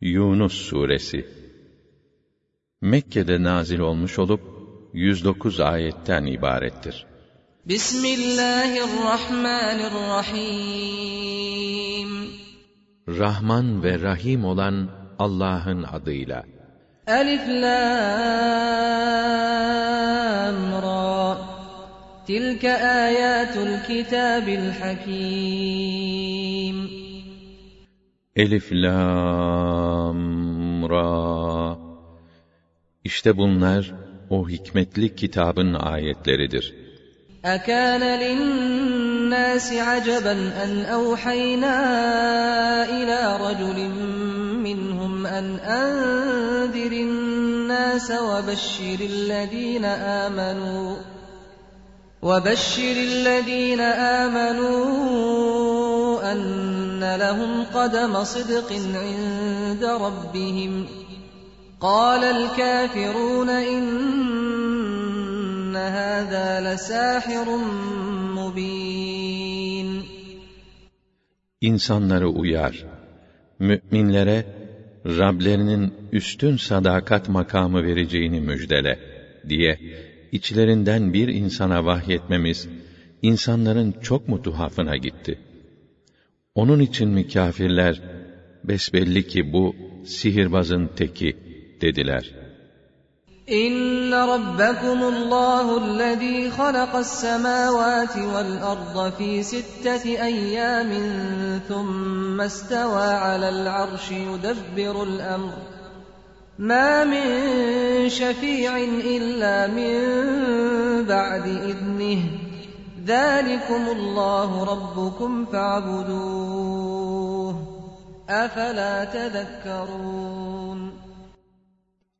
Yunus Suresi Mekke'de nazil olmuş olup 109 ayetten ibarettir. Bismillahirrahmanirrahim Rahman ve Rahim olan Allah'ın adıyla. Elif Lam Ra Tilke ayatul kitabil hakim Elif Lam Ra İşte bunlar o hikmetli kitabın ayetleridir. أكان للناس عجبا أن أوحينا إلى رجل منهم أن أنذر الناس وبشر الذين آمنوا وبشر الذين آمنوا أن لهم قدم صدق عند ربهم قال الكافرون إن هذا لساحر مبين İnsanları uyar. Müminlere Rablerinin üstün sadakat makamı vereceğini müjdele diye içlerinden bir insana vahyetmemiz insanların çok mu tuhafına gitti? Onun için mi kâfirler besbelli ki bu sihirbazın teki dediler. إن ربكم الله الذي خلق السماوات والأرض في ستة أيام ثم استوى على العرش يدبر الأمر ما من شفيع إلا من بعد إذنه Zalikumullahu rabbukum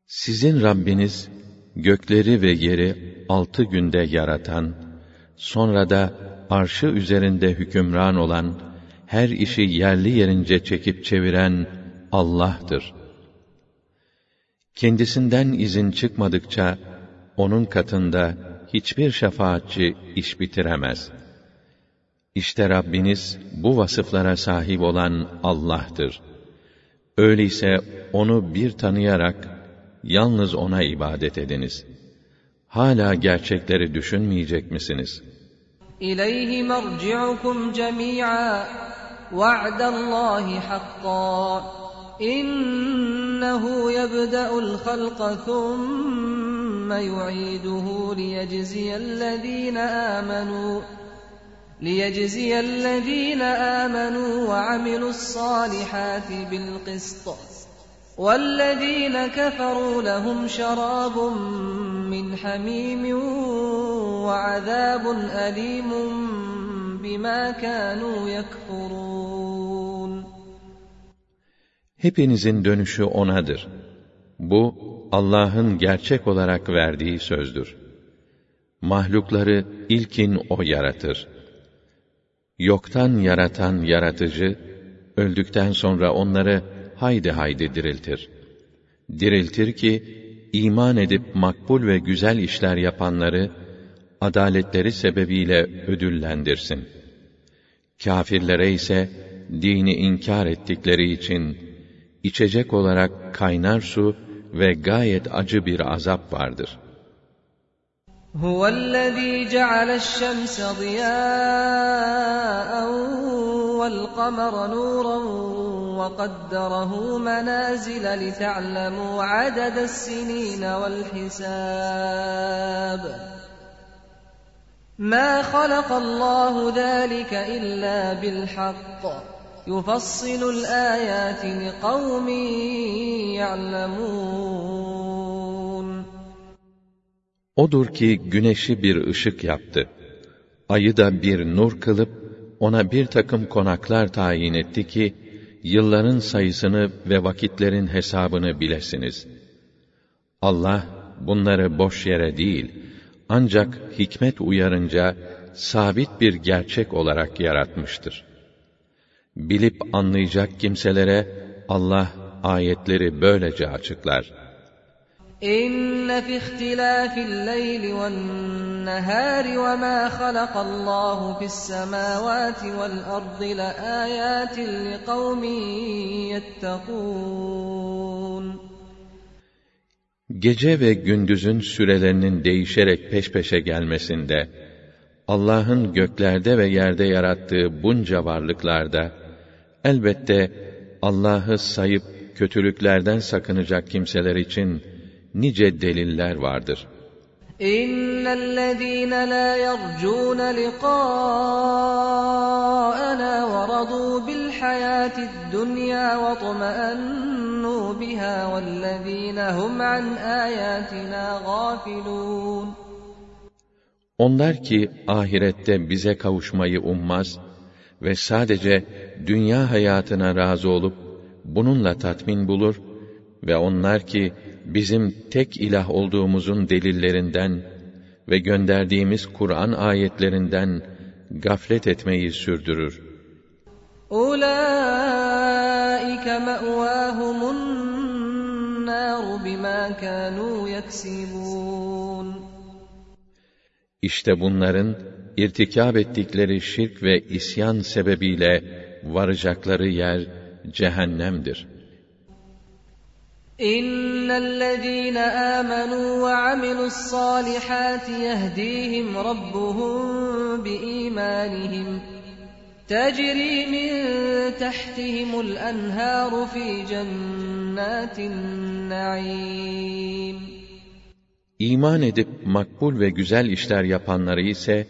Sizin Rabbiniz gökleri ve yeri altı günde yaratan, sonra da arşı üzerinde hükümran olan, her işi yerli yerince çekip çeviren Allah'tır. Kendisinden izin çıkmadıkça, onun katında hiçbir şefaatçi iş bitiremez. İşte Rabbiniz bu vasıflara sahip olan Allah'tır. Öyleyse onu bir tanıyarak yalnız ona ibadet ediniz. Hala gerçekleri düşünmeyecek misiniz? İleyhi merci'ukum cemî'â. Va'dallâhi hakkâ. İnnehu yebde'ul halqa thumma ثم يعيده ليجزي الذين آمنوا ليجزي الذين آمنوا وعملوا الصالحات بالقسط والذين كفروا لهم شراب من حميم وعذاب أليم بما كانوا يكفرون Hepinizin dönüşü O'nadır. Bu, Allah'ın gerçek olarak verdiği sözdür. Mahlukları ilkin O yaratır. Yoktan yaratan yaratıcı, öldükten sonra onları haydi haydi diriltir. Diriltir ki, iman edip makbul ve güzel işler yapanları, adaletleri sebebiyle ödüllendirsin. Kafirlere ise, dini inkar ettikleri için, içecek olarak kaynar su ve gayet acı bir azap vardır. هو الذي جعل الشمس ضياء والقمر نورا وقدره منازل لتعلموا عدد السنين والحساب ما خلق الله ذلك الا بالحق يفصل الايات لقوم يعلمون Odur ki güneşi bir ışık yaptı. Ayı da bir nur kılıp ona bir takım konaklar tayin etti ki yılların sayısını ve vakitlerin hesabını bilesiniz. Allah bunları boş yere değil ancak hikmet uyarınca sabit bir gerçek olarak yaratmıştır. Bilip anlayacak kimselere Allah ayetleri böylece açıklar. İnne fi ihtilafil leyli ven nehari ve ma halakallahu fis semavati vel ardi le. Gece ve gündüzün sürelerinin değişerek peş peşe gelmesinde, Allah'ın göklerde ve yerde yarattığı bunca varlıklarda, elbette Allah'ı sayıp kötülüklerden sakınacak kimseler için nice deliller vardır. Yercûne liqâ'enâ ve radû bil hayâtid dunyâ ve tuma'annû bihâ vellezîne hum an âyâtinâ gâfilûn. Onlar ki ahirette bize kavuşmayı ummaz ve sadece dünya hayatına razı olup bununla tatmin bulur ve onlar ki bizim tek ilah olduğumuzun delillerinden ve gönderdiğimiz Kur'an ayetlerinden gaflet etmeyi sürdürür. Ulaike ma'wahumun nar bima kanu yaksibun. İşte bunların irtikab ettikleri şirk ve isyan sebebiyle varacakları yer cehennemdir. إن الذين آمنوا وعملوا الصالحات يهديهم ربهم بإيمانهم تجري من تحتهم الأنهار في جنات النعيم İman edip makbul ve güzel işler yapanları ise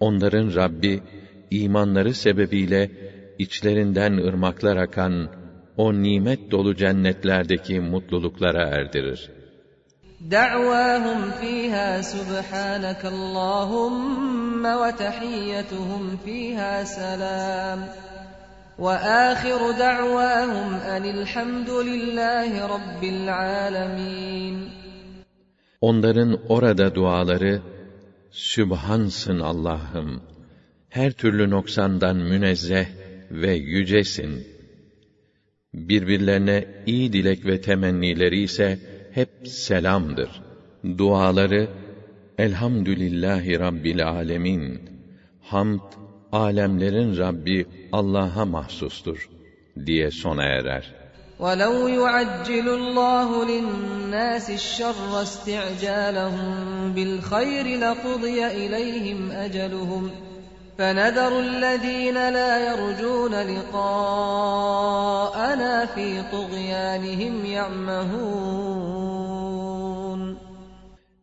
onların Rabbi imanları sebebiyle içlerinden ırmaklar akan o nimet dolu cennetlerdeki mutluluklara erdirir. دعواهم فيها سبحانك اللهم وتحيتهم فيها سلام وآخر دعواهم أن الحمد لله رب العالمين Onların orada duaları, Sübhansın Allah'ım, her türlü noksandan münezzeh ve yücesin birbirlerine iyi dilek ve temennileri ise hep selamdır. Duaları Elhamdülillahi Rabbil Alemin. Hamd alemlerin Rabbi Allah'a mahsustur diye sona erer. وَلَوْ يُعَجِّلُ اللّٰهُ لِلنَّاسِ الشَّرَّ اسْتِعْجَالَهُم بِالْخَيْرِ لَقُضِيَ إِلَيْهِمْ أَجَلُهُمْ فَنَذَرُ الَّذ۪ينَ لَا يَرْجُونَ لِقَاءَنَا ف۪ي طُغْيَانِهِمْ يَعْمَهُونَ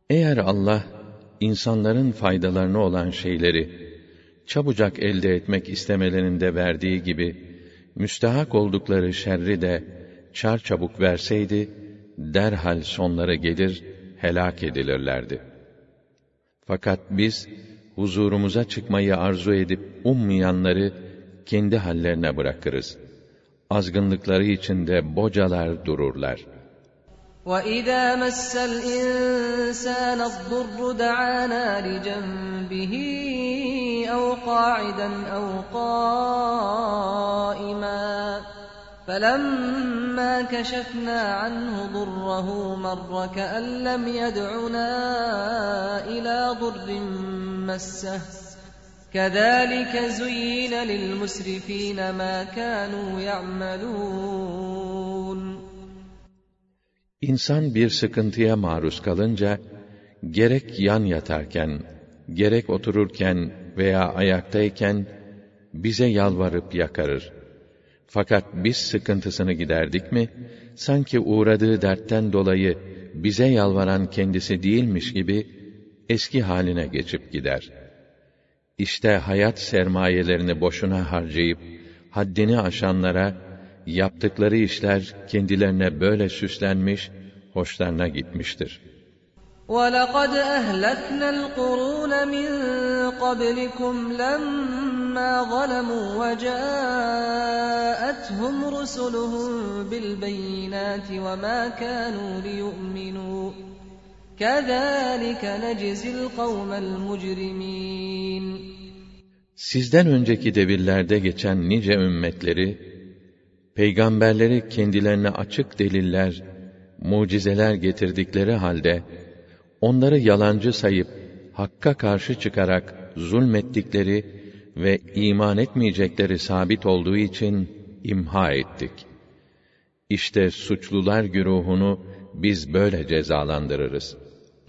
Eğer Allah, insanların faydalarına olan şeyleri, çabucak elde etmek istemelerinde verdiği gibi, müstahak oldukları şerri de çar çabuk verseydi, derhal sonları gelir, helak edilirlerdi. Fakat biz, huzurumuza çıkmayı arzu edip ummayanları kendi hallerine bırakırız. Azgınlıkları içinde bocalar dururlar. وَإِذَا مَسَّ الْإِنسَانَ الضُّرُّ دَعَانَا لِجَنبِهِ أَوْ قَاعِدًا أَوْ قَائِمًا فَلَمَّا كَشَفْنَا عَنْهُ ضُرَّهُ مَرَّ كَأَنْ لَمْ يَدْعُنَا إِلَى ضُرٍّ مَسَّهُ كَذَلِكَ زُيِّنَ لِلْمُسْرِفِينَ مَا كَانُوا يَعْمَلُونَ İnsan bir sıkıntıya maruz kalınca gerek yan yatarken, gerek otururken veya ayaktayken bize yalvarıp yakarır. Fakat biz sıkıntısını giderdik mi, sanki uğradığı dertten dolayı bize yalvaran kendisi değilmiş gibi, eski haline geçip gider. İşte hayat sermayelerini boşuna harcayıp, haddini aşanlara, yaptıkları işler kendilerine böyle süslenmiş, hoşlarına gitmiştir. وَلَقَدْ أَهْلَكْنَا الْقُرُونَ مِنْ قَبْلِكُمْ لَمَّا ظَلَمُوا وَجَاءَتْهُمْ رُسُلُهُم بِالْبَيِّنَاتِ وَمَا كَانُوا لِيُؤْمِنُوا كَذَٰلِكَ نَجْزِي الْقَوْمَ الْمُجْرِمِينَ Sizden önceki devirlerde geçen nice ümmetleri, peygamberleri kendilerine açık deliller, mucizeler getirdikleri halde onları yalancı sayıp hakka karşı çıkarak zulmettikleri ve iman etmeyecekleri sabit olduğu için imha ettik. İşte suçlular güruhunu biz böyle cezalandırırız.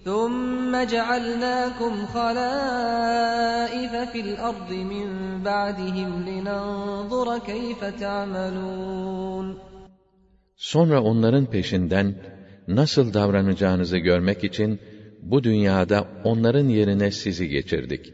ثُمَّ جَعَلْنَاكُمْ خَلَائِفَ فِي الْأَرْضِ مِنْ بَعْدِهِمْ لِنَنْظُرَ كَيْفَ تَعْمَلُونَ Sonra onların peşinden nasıl davranacağınızı görmek için bu dünyada onların yerine sizi geçirdik.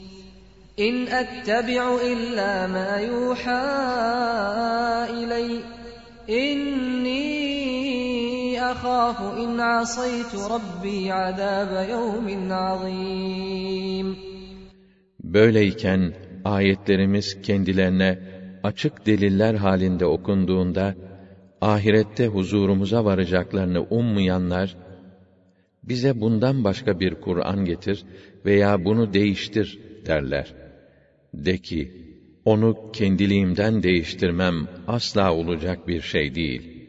İn ettebi'u illa ma yuha iley. İnni ahafu in asaytu rabbi azabe yevmin azim. Böyleyken ayetlerimiz kendilerine açık deliller halinde okunduğunda ahirette huzurumuza varacaklarını ummayanlar bize bundan başka bir Kur'an getir veya bunu değiştir derler. De ki, onu kendiliğimden değiştirmem asla olacak bir şey değil.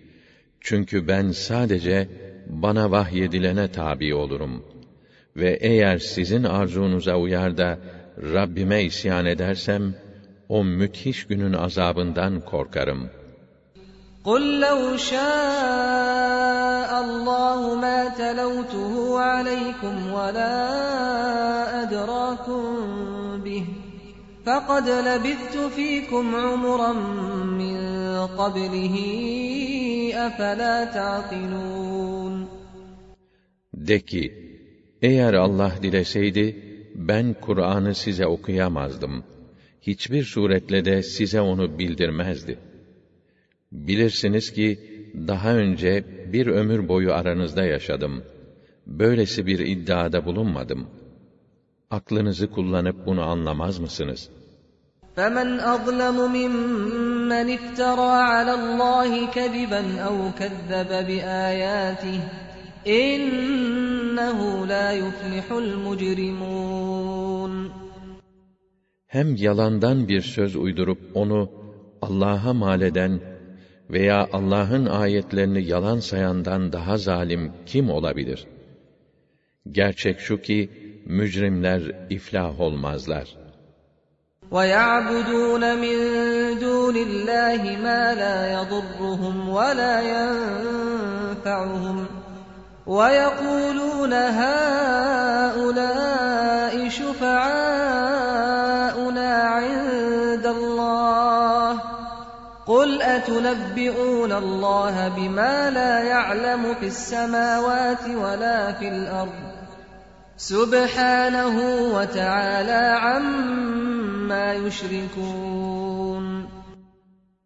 Çünkü ben sadece bana vahyedilene tabi olurum. Ve eğer sizin arzunuza uyar da Rabbime isyan edersem, o müthiş günün azabından korkarım. قُلْ لَوْ شَاءَ اللَّهُ مَا تَلَوْتُهُ عَلَيْكُمْ وَلَا أَدْرَاكُمْ بِهِ فَقَدْ لَبِثْتُ فِيكُمْ عُمُرًا مِّن قَبْلِهِ أَفَلَا تَعْقِلُونَ De ki, eğer Allah dileseydi, ben Kur'an'ı size okuyamazdım. Hiçbir suretle de size onu bildirmezdi. Bilirsiniz ki, daha önce bir ömür boyu aranızda yaşadım. Böylesi bir iddiada bulunmadım. Aklınızı kullanıp bunu anlamaz mısınız? فَمَنْ أَظْلَمُ مِمَّنِ افْتَرَى عَلَى اللَّهِ كَذِبًا أَوْ كَذَّبَ بِآيَاتِهِ إِنَّهُ لَا يُفْلِحُ الْمُجْرِمُونَ Hem yalandan bir söz uydurup onu Allah'a mal eden veya Allah'ın ayetlerini yalan sayandan daha zalim kim olabilir? Gerçek şu ki mücrimler iflah olmazlar. وَيَعْبُدُونَ مِن دُونِ اللَّهِ مَا لَا يَضُرُّهُمْ وَلَا يَنفَعُهُمْ وَيَقُولُونَ هَٰؤُلَاءِ شُفَعَاؤُنَا عِندَ اللَّهِ قُلْ أَتُنَبِّئُونَ اللَّهَ بِمَا لَا يَعْلَمُ فِي السَّمَاوَاتِ وَلَا فِي الْأَرْضِ سُبْحَانَهُ وَتَعَالَى عَمَّا يُشْرِكُونَ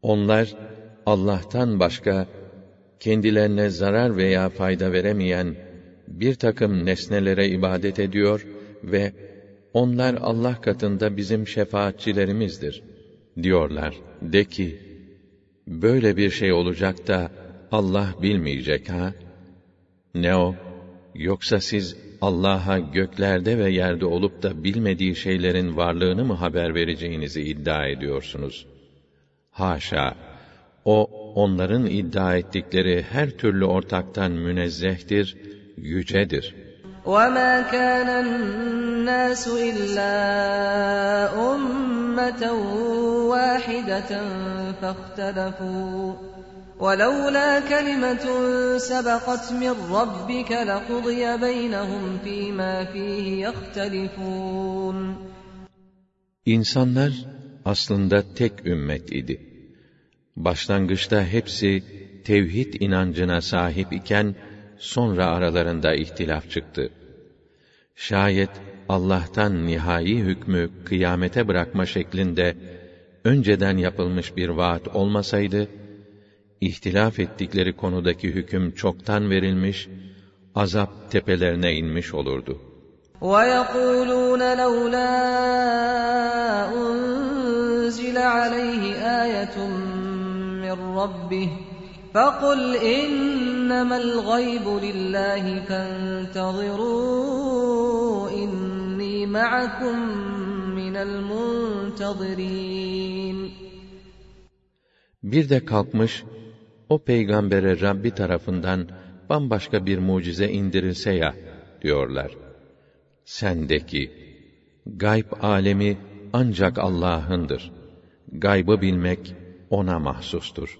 Onlar Allah'tan başka kendilerine zarar veya fayda veremeyen bir takım nesnelere ibadet ediyor ve onlar Allah katında bizim şefaatçilerimizdir diyorlar. De ki, böyle bir şey olacak da Allah bilmeyecek ha? Ne o? Yoksa siz Allah'a göklerde ve yerde olup da bilmediği şeylerin varlığını mı haber vereceğinizi iddia ediyorsunuz? Haşa! O, onların iddia ettikleri her türlü ortaktan münezzehtir, yücedir. وَمَا كَانَ النَّاسُ إِلَّا أُمَّةً وَاحِدَةً فَاخْتَلَفُوا وَلَوْلَا كَلِمَةٌ سَبَقَتْ مِنْ رَبِّكَ لَقُضِيَ بَيْنَهُمْ فِيمَا فِيهِ يَخْتَلِفُونَ İnsanlar aslında tek ümmet idi. Başlangıçta hepsi tevhid inancına sahip iken sonra aralarında ihtilaf çıktı. Şayet Allah'tan nihai hükmü kıyamete bırakma şeklinde önceden yapılmış bir vaat olmasaydı, ihtilaf ettikleri konudaki hüküm çoktan verilmiş, azap tepelerine inmiş olurdu. ويقولون لولا أنزل عليه آية من ربه فقل إنما الغيب لله فانتظروا إني معكم من المنتظرين Bir de kalkmış, o peygambere Rabbi tarafından bambaşka bir mucize indirilse ya, diyorlar. Sendeki, gayb alemi ancak Allah'ındır. Gaybı bilmek ona mahsustur.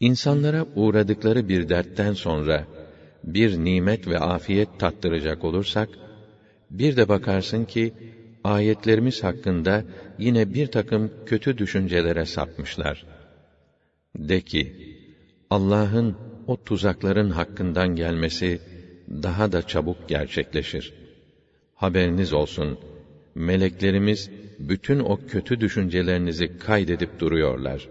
İnsanlara uğradıkları bir dertten sonra bir nimet ve afiyet tattıracak olursak bir de bakarsın ki ayetlerimiz hakkında yine bir takım kötü düşüncelere sapmışlar. De ki, Allah'ın o tuzakların hakkından gelmesi daha da çabuk gerçekleşir. Haberiniz olsun, meleklerimiz bütün o kötü düşüncelerinizi kaydedip duruyorlar.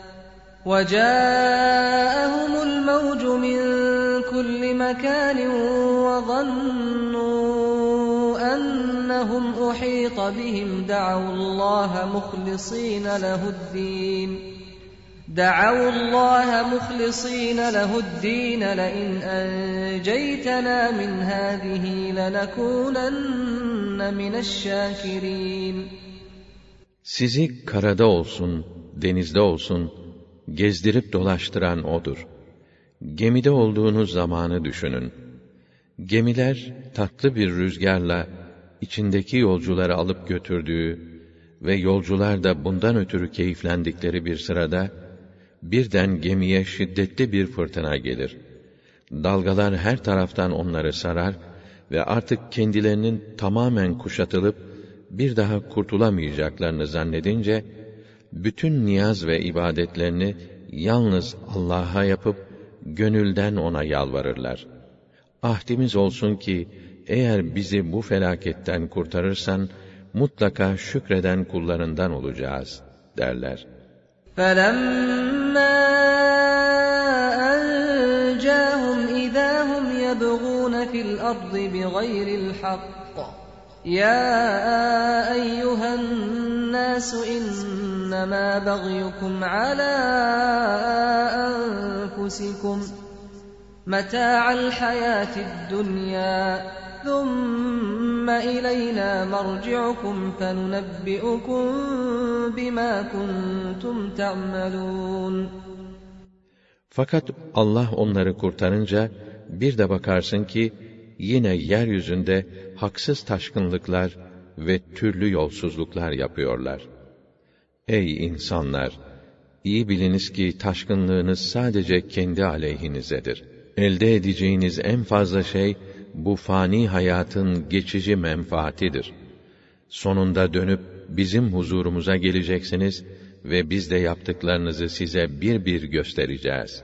وجاءهم الموج من كل مكان وظنوا أنهم أحيط بهم دعوا الله مخلصين له الدين. دعوا الله مخلصين له الدين. لئن أنجيتنا من هذه لنكونن من الشاكرين. Sizi karada olsun, denizde olsun, gezdirip dolaştıran O'dur. Gemide olduğunuz zamanı düşünün. Gemiler tatlı bir rüzgarla içindeki yolcuları alıp götürdüğü ve yolcular da bundan ötürü keyiflendikleri bir sırada birden gemiye şiddetli bir fırtına gelir. Dalgalar her taraftan onları sarar ve artık kendilerinin tamamen kuşatılıp bir daha kurtulamayacaklarını zannedince bütün niyaz ve ibadetlerini yalnız Allah'a yapıp gönülden ona yalvarırlar. Ahdimiz olsun ki eğer bizi bu felaketten kurtarırsan mutlaka şükreden kullarından olacağız derler. فَلَمَّا أَنْجَاهُمْ إِذَا هُمْ يَبْغُونَ فِي الْأَرْضِ بِغَيْرِ الْحَقِّ يَا أَيُّهَا النَّاسُ إِنَّمَا بَغْيُكُمْ عَلَى أَنفُسِكُمْ مَتَاعَ الْحَيَاةِ الدُّنْيَا ثُمَّ إِلَيْنَا مَرْجِعُكُمْ فَنُنَبِّئُكُم بِمَا كُنتُمْ تَعْمَلُونَ Fakat Allah onları kurtarınca bir de bakarsın ki yine yeryüzünde haksız taşkınlıklar ve türlü yolsuzluklar yapıyorlar. Ey insanlar! iyi biliniz ki taşkınlığınız sadece kendi aleyhinizedir. Elde edeceğiniz en fazla şey, bu fani hayatın geçici menfaatidir. Sonunda dönüp bizim huzurumuza geleceksiniz ve biz de yaptıklarınızı size bir bir göstereceğiz.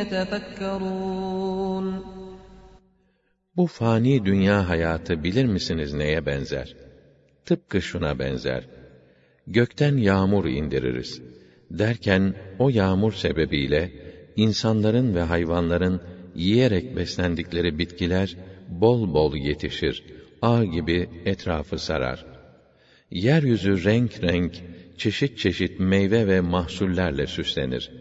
يتفكرون Bu fani dünya hayatı bilir misiniz neye benzer? Tıpkı şuna benzer. Gökten yağmur indiririz. Derken o yağmur sebebiyle insanların ve hayvanların yiyerek beslendikleri bitkiler bol bol yetişir. Ağ gibi etrafı sarar. Yeryüzü renk renk, çeşit çeşit meyve ve mahsullerle süslenir.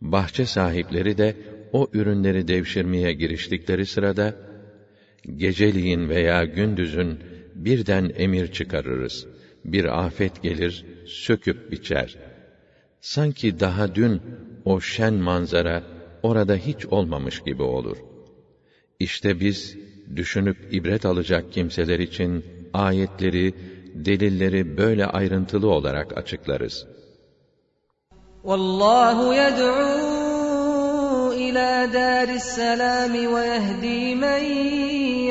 Bahçe sahipleri de o ürünleri devşirmeye giriştikleri sırada geceliğin veya gündüzün birden emir çıkarırız. Bir afet gelir, söküp biçer. Sanki daha dün o şen manzara orada hiç olmamış gibi olur. İşte biz düşünüp ibret alacak kimseler için ayetleri, delilleri böyle ayrıntılı olarak açıklarız. Vallahu yed'u إلى دار السلام ويهدي من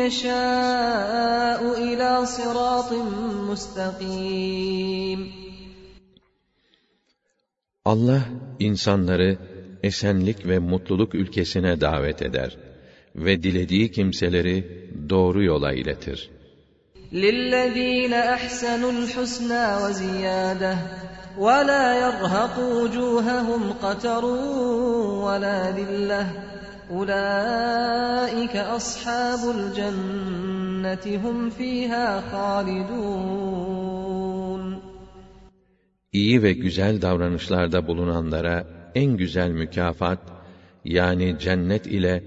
يشاء إلى صراط مستقيم Allah insanları esenlik ve mutluluk ülkesine davet eder ve dilediği kimseleri doğru yola iletir. لِلَّذ۪ينَ اَحْسَنُوا الْحُسْنَى وَزِيَادَةً وَلَا يَرْهَقُ وُجُوهَهُمْ قَتَرٌ وَلَا ذِلَّةٌ أُولَٰئِكَ أَصْحَابُ الْجَنَّةِ هُمْ فِيهَا خَالِدُونَ İyi ve güzel davranışlarda bulunanlara en güzel mükafat, yani cennet ile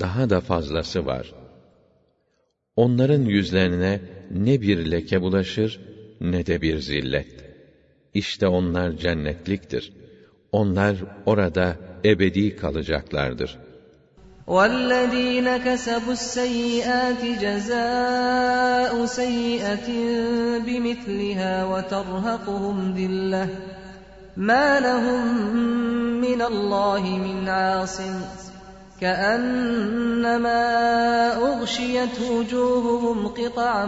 daha da fazlası var. Onların yüzlerine ne bir leke bulaşır, ne de bir zillet. İşte onlar cennetliktir. Onlar orada ebedi kalacaklardır. وَالَّذ۪ينَ كَسَبُوا السَّيِّئَاتِ جَزَاءُ سَيِّئَةٍ بِمِثْلِهَا وَتَرْهَقُهُمْ ذِلَّةٌ مَا لَهُم مِّنَ اللّٰهِ مِنْ عَاصِمٍ كَأَنَّمَا أُغْشِيَتْ وُجُوهُهُمْ قِطَعًا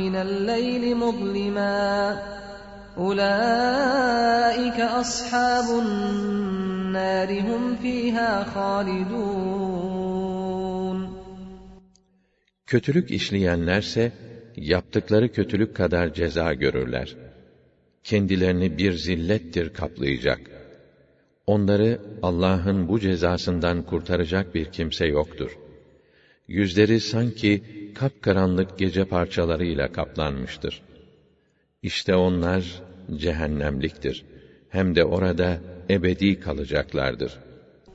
مِّنَ اللَّيْلِ مُظْلِمًا أُولَٰئِكَ أَصْحَابُ النَّارِ هُمْ فِيهَا خَالِدُونَ Kötülük işleyenlerse, yaptıkları kötülük kadar ceza görürler. Kendilerini bir zillettir kaplayacak. Onları Allah'ın bu cezasından kurtaracak bir kimse yoktur. Yüzleri sanki kapkaranlık gece parçalarıyla kaplanmıştır. İşte onlar cehennemliktir. Hem de orada ebedi kalacaklardır.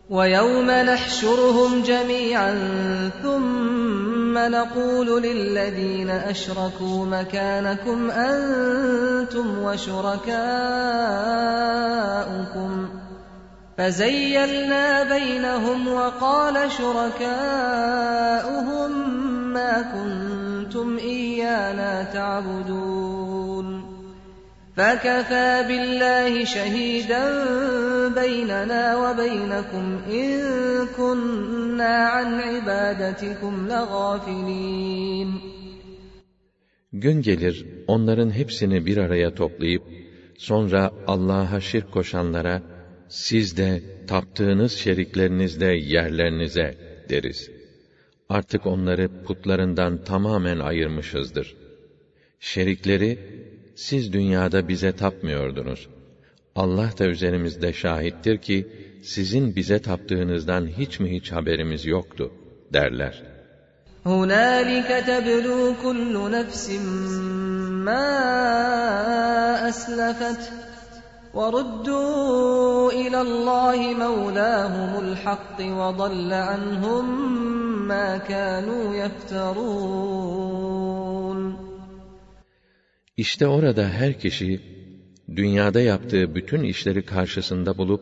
وَيَوْمَ نَحْشُرُهُمْ جَمِيعًا ثُمَّ نَقُولُ لِلَّذ۪ينَ أَشْرَكُوا مَكَانَكُمْ أَنْتُمْ وَشُرَكَاؤُكُمْ فَزَيَّلْنَا بَيْنَهُمْ وَقَالَ شُرَكَاؤُهُمْ مَا كُنْتُمْ إِيَّانَا تَعْبُدُونَ فَكَفَى بِاللّٰهِ شَهِيدًا بَيْنَنَا وَبَيْنَكُمْ اِنْ كُنَّا عَنْ عِبَادَتِكُمْ لَغَافِلِينَ Gün gelir, onların hepsini bir araya toplayıp, sonra Allah'a şirk koşanlara, siz de taptığınız şeriklerinizde yerlerinize deriz. Artık onları putlarından tamamen ayırmışızdır. Şerikleri, siz dünyada bize tapmıyordunuz. Allah da üzerimizde şahittir ki, sizin bize taptığınızdan hiç mi hiç haberimiz yoktu, derler. هُنَالِكَ تَبْلُو كُلُّ نَفْسٍ مَّا أَسْلَفَتْ وَرُدُّوا إِلَى اللّٰهِ مَوْلَاهُمُ الْحَقِّ وَضَلَّ عَنْهُمْ مَا كَانُوا يَفْتَرُونَ İşte orada her kişi, dünyada yaptığı bütün işleri karşısında bulup,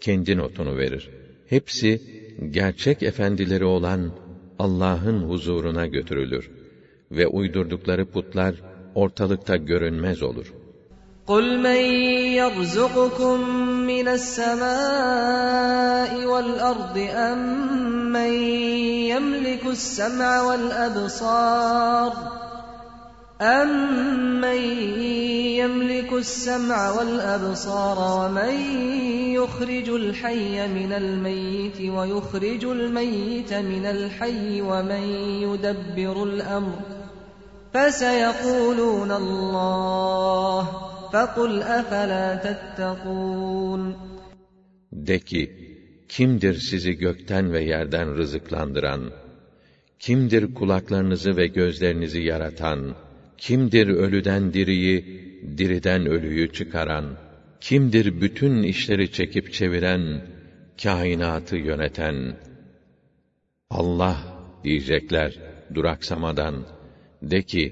kendi notunu verir. Hepsi, gerçek efendileri olan Allah'ın huzuruna götürülür ve uydurdukları putlar ortalıkta görünmez olur. قل من يرزقكم من السماء والأرض أم من يملك السمع والأبصار أَمَّن يَمْلِكُ السَّمْعَ وَالْأَبْصَارَ وَمَن يُخْرِجُ الْحَيَّ مِنَ الْمَيِّتِ وَيُخْرِجُ الْمَيِّتَ مِنَ الْحَيِّ وَمَن يُدَبِّرُ الْأَمْرَ فَسَيَقُولُونَ اللَّهُ فَقُلْ أَفَلَا تَتَّقُونَ De ki, kimdir sizi gökten ve yerden rızıklandıran? Kimdir kulaklarınızı ve gözlerinizi yaratan? Kimdir ölüden diriyi, diriden ölüyü çıkaran? Kimdir bütün işleri çekip çeviren, kainatı yöneten? Allah diyecekler duraksamadan. De ki,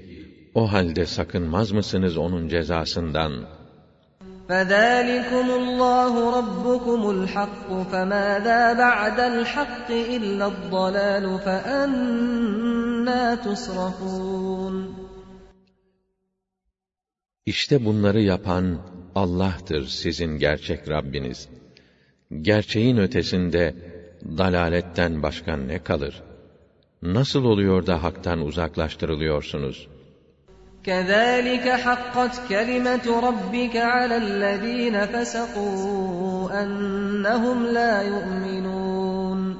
o halde sakınmaz mısınız onun cezasından?' فَذَٰلِكُمُ اللّٰهُ رَبُّكُمُ الْحَقُّ فَمَاذَا بَعْدَ الْحَقِّ إِلَّا الضَّلَالُ فَأَنَّىٰ تُصْرَفُونَ İşte bunları yapan Allah'tır sizin gerçek Rabbiniz. Gerçeğin ötesinde dalaletten başka ne kalır? Nasıl oluyor da haktan uzaklaştırılıyorsunuz? كَذَٰلِكَ حَقَّتْ كَلِمَةُ رَبِّكَ عَلَى الَّذ۪ينَ فَسَقُوا أَنَّهُمْ لَا يُؤْمِنُونَ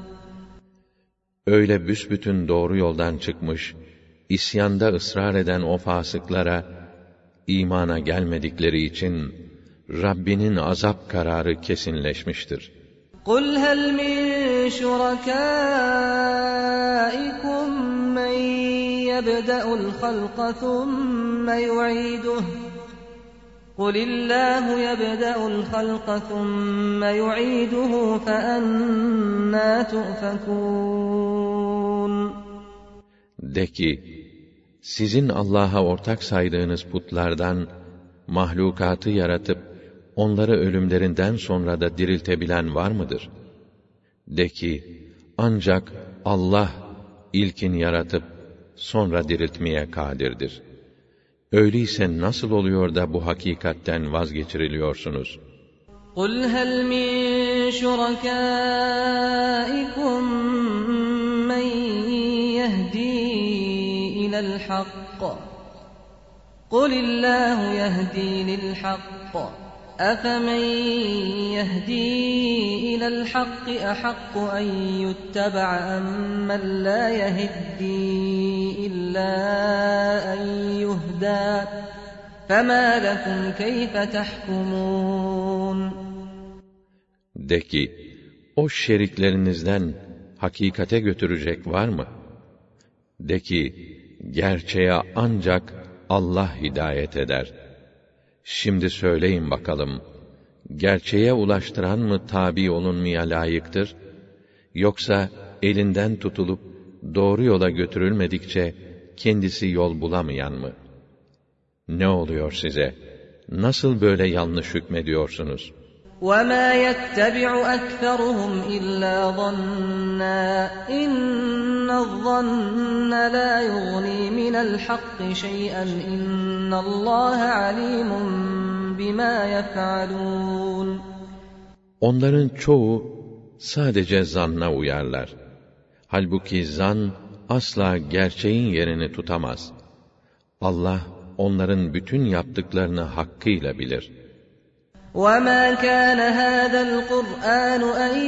Öyle büsbütün doğru yoldan çıkmış, isyanda ısrar eden o fasıklara, imana gelmedikleri için Rabbinin azap kararı kesinleşmiştir. قُلْ هَلْ مِنْ شُرَكَائِكُمْ مَنْ يَبْدَأُ الْخَلْقَ ثُمَّ يُعِيدُهُ قُلِ اللّٰهُ يَبْدَأُ الْخَلْقَ ثُمَّ يُعِيدُهُ فَأَنَّا تُؤْفَكُونَ De ki, sizin Allah'a ortak saydığınız putlardan mahlukatı yaratıp onları ölümlerinden sonra da diriltebilen var mıdır? De ki, ancak Allah ilkin yaratıp sonra diriltmeye kadirdir. Öyleyse nasıl oluyor da bu hakikatten vazgeçiriliyorsunuz? قُلْ هَلْ مِنْ شُرَكَائِكُمْ إلى الحق قل الله يهدي للحق أفمن يهدي إلى الحق أحق أن يتبع أم من لا يهدي إلا أن يهدى فما لكم كيف تحكمون De ki, o şeriklerinizden hakikate götürecek var mı? De ki, gerçeğe ancak Allah hidayet eder. Şimdi söyleyin bakalım, gerçeğe ulaştıran mı tabi olunmaya layıktır? Yoksa elinden tutulup doğru yola götürülmedikçe kendisi yol bulamayan mı? Ne oluyor size? Nasıl böyle yanlış hükmediyorsunuz?' وَمَا يَتَّبِعُ أَكْثَرُهُمْ إِلَّا ظَنًّا إِنَّ الظَّنَّ لَا يُغْنِي مِنَ الْحَقِّ شَيْئًا إِنَّ اللّٰهَ عَلِيمٌ بِمَا يَفْعَلُونَ Onların çoğu sadece zanna uyarlar. Halbuki zan asla gerçeğin yerini tutamaz. Allah onların bütün yaptıklarını hakkıyla bilir.'' وما كان هذا القرآن أن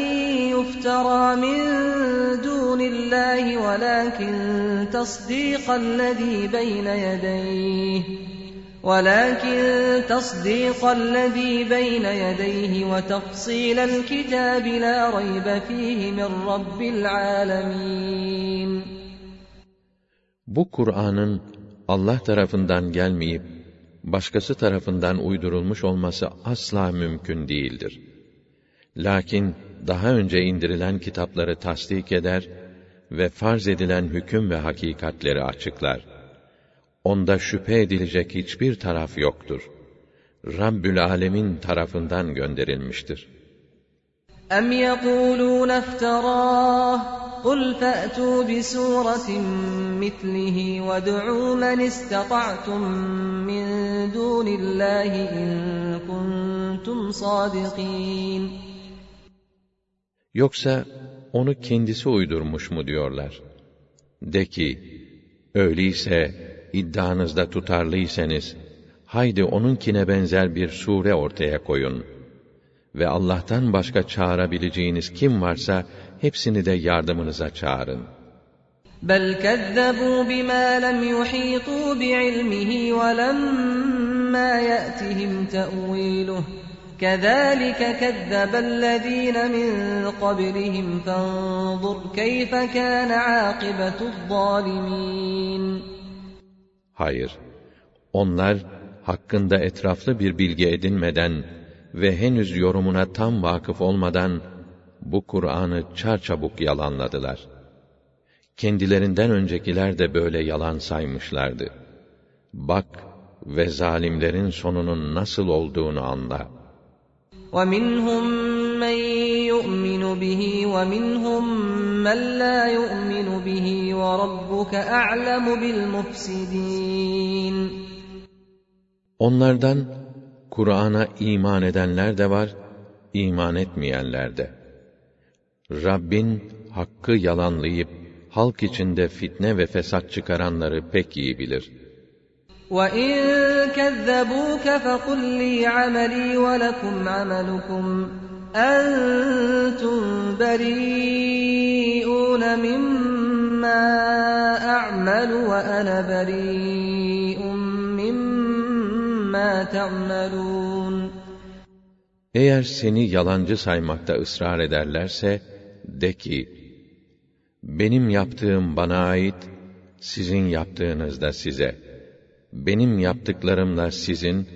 يفترى من دون الله ولكن تصديق الذي بين يديه ولكن تصديق الذي بين يديه وتفصيل الكتاب لا ريب فيه من رب العالمين Bu Kur'an'ın Allah tarafından gelmeyip başkası tarafından uydurulmuş olması asla mümkün değildir. Lakin daha önce indirilen kitapları tasdik eder ve farz edilen hüküm ve hakikatleri açıklar. Onda şüphe edilecek hiçbir taraf yoktur. Rabbül Alemin tarafından gönderilmiştir. اَمْ يَقُولُونَ افْتَرَاهُ قُلْ فَأْتُوا بِسُورَةٍ مِثْلِهِ وَادْعُوا مَنِ اسْتَطَعْتُم مِّن دون الله إن كنتم صادقين Yoksa onu kendisi uydurmuş mu diyorlar? De ki, öyleyse iddianızda tutarlıysanız, haydi onunkine benzer bir sure ortaya koyun. Ve Allah'tan başka çağırabileceğiniz kim varsa, hepsini de yardımınıza çağırın. بل كذبوا بما لم يحيطوا بعلمه ولما يأتهم تأويله كذلك كذب الذين من قبلهم فانظر كيف كان عاقبة الظالمين Hayır, onlar hakkında etraflı bir bilgi edinmeden ve henüz yorumuna tam vakıf olmadan bu Kur'an'ı çarçabuk yalanladılar. Kendilerinden öncekiler de böyle yalan saymışlardı. Bak ve zalimlerin sonunun nasıl olduğunu anla. ومنهم من يؤمن به ومنهم من لا يؤمن به وربك أعلم بالمفسدين Onlardan Kur'an'a iman edenler de var, iman etmeyenler de. Rabbin hakkı yalanlayıp halk içinde fitne ve fesat çıkaranları pek iyi bilir. وَإِن كَذَّبُوكَ فَقُل لِّي عَمَلِي وَلَكُمْ عَمَلُكُمْ أَنتُم بَرِيئُونَ مِمَّا أَعْمَلُ وَأَنَا بَرِيءٌ مِّمَّا تَعْمَلُونَ Eğer seni yalancı saymakta ısrar ederlerse, de ki, benim yaptığım bana ait, sizin yaptığınız da size. Benim yaptıklarımla sizin,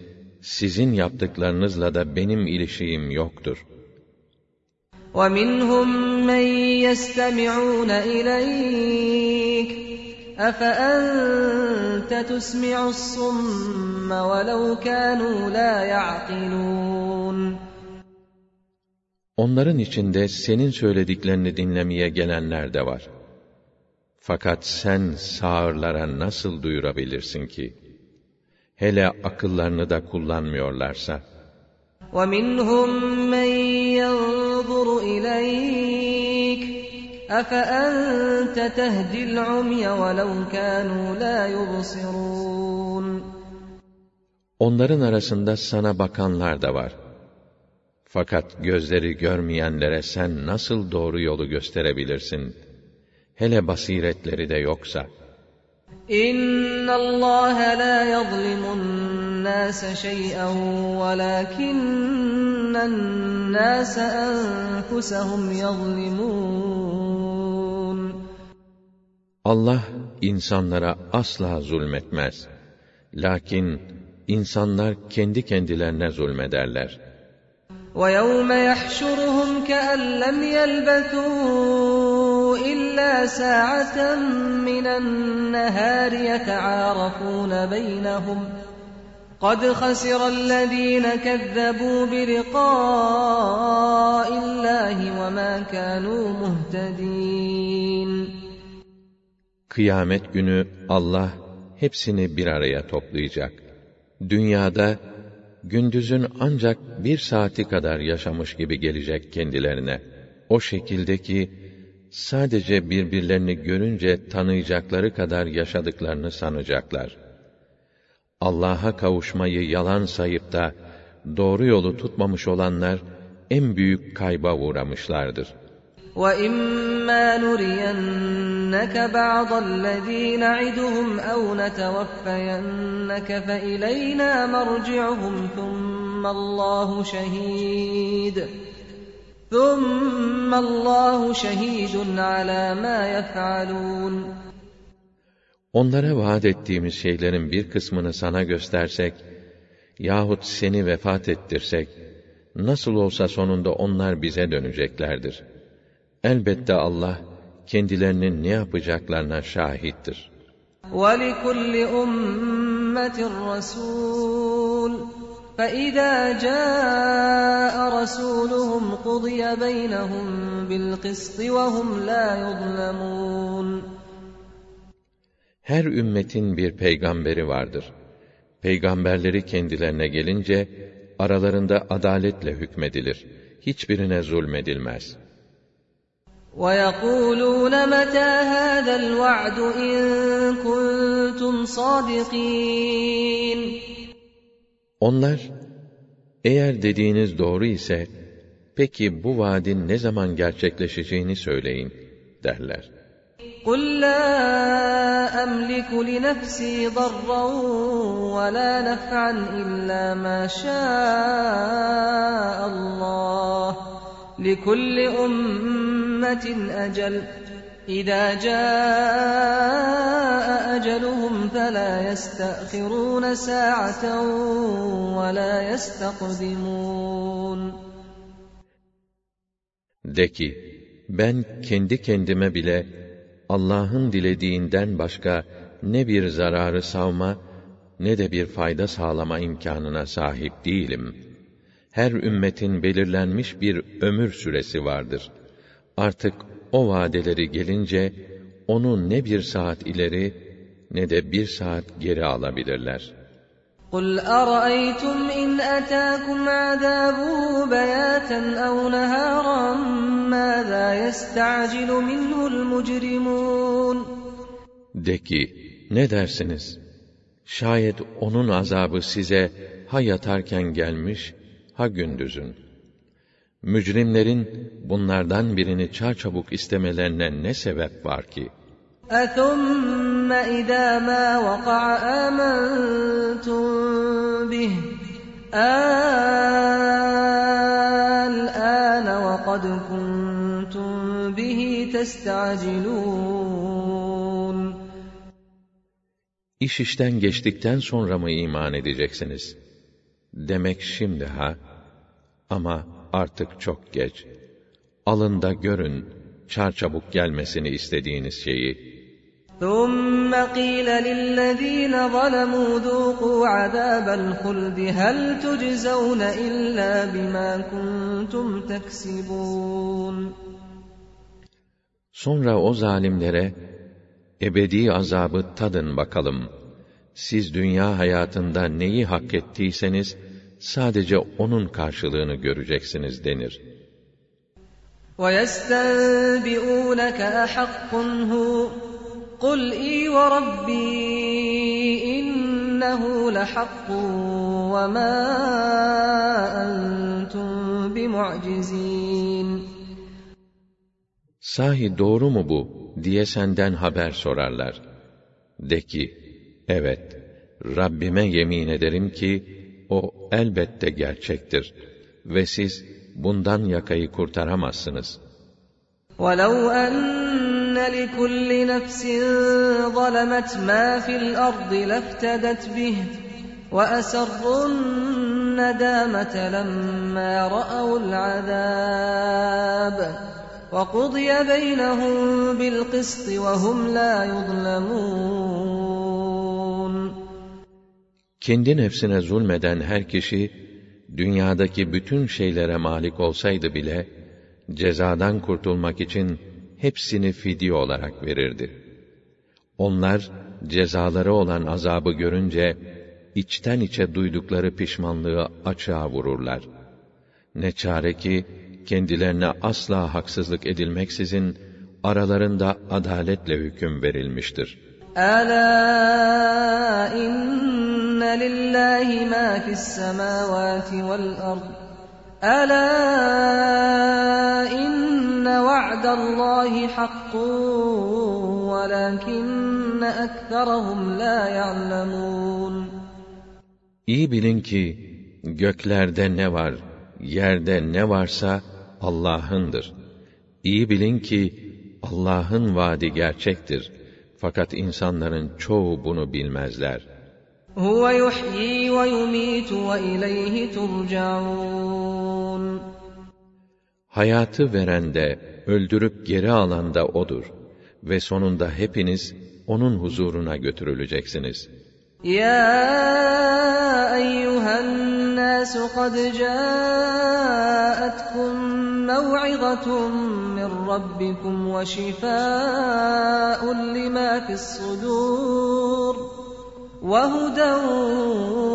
sizin yaptıklarınızla da benim ilişiğim yoktur. وَمِنْهُمْ مَنْ يَسْتَمِعُونَ إِلَيْكَ أَفَأَنْتَ تُسْمِعُ الصُّمَّ وَلَوْ كَانُوا لَا يَعْقِلُونَ Onların içinde senin söylediklerini dinlemeye gelenler de var. Fakat sen sağırlara nasıl duyurabilirsin ki? Hele akıllarını da kullanmıyorlarsa. وَمِنْهُمْ مَنْ يَنْظُرُ إِلَيْكَ أَفَأَنْتَ تَهْدِي الْعُمْيَ وَلَوْ كَانُوا لَا يُبْصِرُونَ Onların arasında sana bakanlar da var. Fakat gözleri görmeyenlere sen nasıl doğru yolu gösterebilirsin? Hele basiretleri de yoksa. إِنَّ اللَّهَ لَا يَظْلِمُ النَّاسَ شَيْئًا وَلَكِنَّ النَّاسَ أَنفُسَهُمْ يَظْلِمُونَ Allah insanlara asla zulmetmez. Lakin insanlar kendi kendilerine zulmederler. وَيَوْمَ يَحْشُرُهُمْ كَأَن لَّمْ يَلْبَثُوا إِلَّا سَاعَةً مِّنَ النَّهَارِ يَتَعَارَفُونَ بَيْنَهُمْ قَدْ خَسِرَ الَّذِينَ كَذَّبُوا بِلِقَاءِ اللَّهِ وَمَا كَانُوا مُهْتَدِينَ Kıyamet günü Allah hepsini bir araya toplayacak. Dünyada gündüzün ancak bir saati kadar yaşamış gibi gelecek kendilerine. O şekilde ki, sadece birbirlerini görünce tanıyacakları kadar yaşadıklarını sanacaklar. Allah'a kavuşmayı yalan sayıp da, doğru yolu tutmamış olanlar, en büyük kayba uğramışlardır. وَإِمَّا نُرِيَنَّكَ بَعْضَ الَّذ۪ي نَعِدُهُمْ أَوْ نَتَوَفَّيَنَّكَ فَإِلَيْنَا مَرْجِعُهُمْ ثُمَّ اللّٰهُ شَهِيدٌ ثُمَّ اللّٰهُ شَهِيدٌ عَلَى مَا يَفْعَلُونَ Onlara vaat ettiğimiz şeylerin bir kısmını sana göstersek, yahut seni vefat ettirsek, nasıl olsa sonunda onlar bize döneceklerdir. Elbette Allah, kendilerinin ne yapacaklarına şahittir. وَلِكُلِّ أُمَّةٍ رَسُولٌ فَإِذَا جَاءَ رَسُولُهُمْ قُضِيَ بَيْنَهُم بِالْقِسْطِ وَهُمْ لَا يُظْلَمُونَ Her ümmetin bir peygamberi vardır. Peygamberleri kendilerine gelince, aralarında adaletle hükmedilir. Hiçbirine zulmedilmez. وَيَقُولُونَ مَتَى هَذَا الْوَعْدُ إِن كُنتُمْ صَادِقِينَ Onlar, eğer dediğiniz doğru ise, peki bu vaadin ne zaman gerçekleşeceğini söyleyin, derler. قُلْ لَا أَمْلِكُ لِنَفْسِي ضَرًّا وَلَا نَفْعًا إِلَّا مَا شَاءَ اللَّهُ لِكُلِّ أُمَّةٍ أَجَلٌ إِذَا جَاءَ أَجَلُهُمْ فَلَا يَسْتَأْخِرُونَ سَاعَةً وَلَا يَسْتَقْدِمُونَ De ki, ben kendi kendime bile Allah'ın dilediğinden başka ne bir zararı savma ne de bir fayda sağlama imkanına sahip değilim. Her ümmetin belirlenmiş bir ömür süresi vardır. Artık o vadeleri gelince onu ne bir saat ileri ne de bir saat geri alabilirler. قُلْ أَرَأَيْتُمْ إِنْ أَتَاكُمْ عَذَابُهُ بَيَاتًا أَوْ نَهَارًا مَاذَا يَسْتَعْجِلُ مِنْهُ الْمُجْرِمُونَ De ki, ne dersiniz? Şayet onun azabı size ha yatarken gelmiş, ha gündüzün. Mücrimlerin bunlardan birini çarçabuk istemelerine ne sebep var ki? أَثُمَّ إِذَا مَا وَقَعَ آمَنْتُمْ بِهِ الْآنَ وَقَدْ كُنْتُمْ بِهِ تَسْتَعْجِلُونَ İş işten geçtikten sonra mı iman edeceksiniz? Demek şimdi ha? Ama artık çok geç. Alın da görün, çarçabuk gelmesini istediğiniz şeyi. ثُمَّ قِيلَ لِلَّذ۪ينَ ظَلَمُوا ذُوقُوا عَذَابَ الْخُلْدِ هَلْ تُجْزَوْنَ إِلَّا بِمَا كُنْتُمْ تَكْسِبُونَ Sonra o zalimlere, ebedi azabı tadın bakalım. Siz dünya hayatında neyi hak ettiyseniz, sadece onun karşılığını göreceksiniz denir. وَيَسْتَنْبِئُونَكَ أَحَقٌّ هُوَ قُلْ إِي وَرَبِّي إِنَّهُ لَحَقٌّ وَمَا أَنْتُمْ بِمُعْجِزِينَ Sahi doğru mu bu diye senden haber sorarlar. De ki, evet, Rabbime yemin ederim ki, o elbette gerçektir ve siz bundan yakayı kurtaramazsınız. وَلَوْ أَنَّ لِكُلِّ نَفْسٍ ظَلَمَتْ مَا فِي الْأَرْضِ لَافْتَدَتْ بِهِ وَأَسَرُّوا النَّدَامَةَ لَمَّا رَأَوُا الْعَذَابَ وَقُضِيَ بَيْنَهُم بِالْقِسْطِ وَهُمْ لَا يُظْلَمُونَ kendi nefsine zulmeden her kişi, dünyadaki bütün şeylere malik olsaydı bile, cezadan kurtulmak için hepsini fidye olarak verirdi. Onlar, cezaları olan azabı görünce, içten içe duydukları pişmanlığı açığa vururlar. Ne çare ki, kendilerine asla haksızlık edilmeksizin, aralarında adaletle hüküm verilmiştir. Ala inna lillahi ma fis semawati vel ard. Ala inne va'dallahi hakkun velakinne ekserahum la ya'lemun. İyi bilin ki göklerde ne var, yerde ne varsa Allah'ındır. İyi bilin ki Allah'ın vaadi gerçektir.'' Fakat insanların çoğu bunu bilmezler. هُوَ يُحْيِي وَيُمِيتُ وَإِلَيْهِ تُرْجَعُونَ Hayatı veren de, öldürüp geri alan da O'dur. Ve sonunda hepiniz, O'nun huzuruna götürüleceksiniz. يا أيها الناس قد جاءتكم موعظة من ربكم وشفاء لما في الصدور وهدى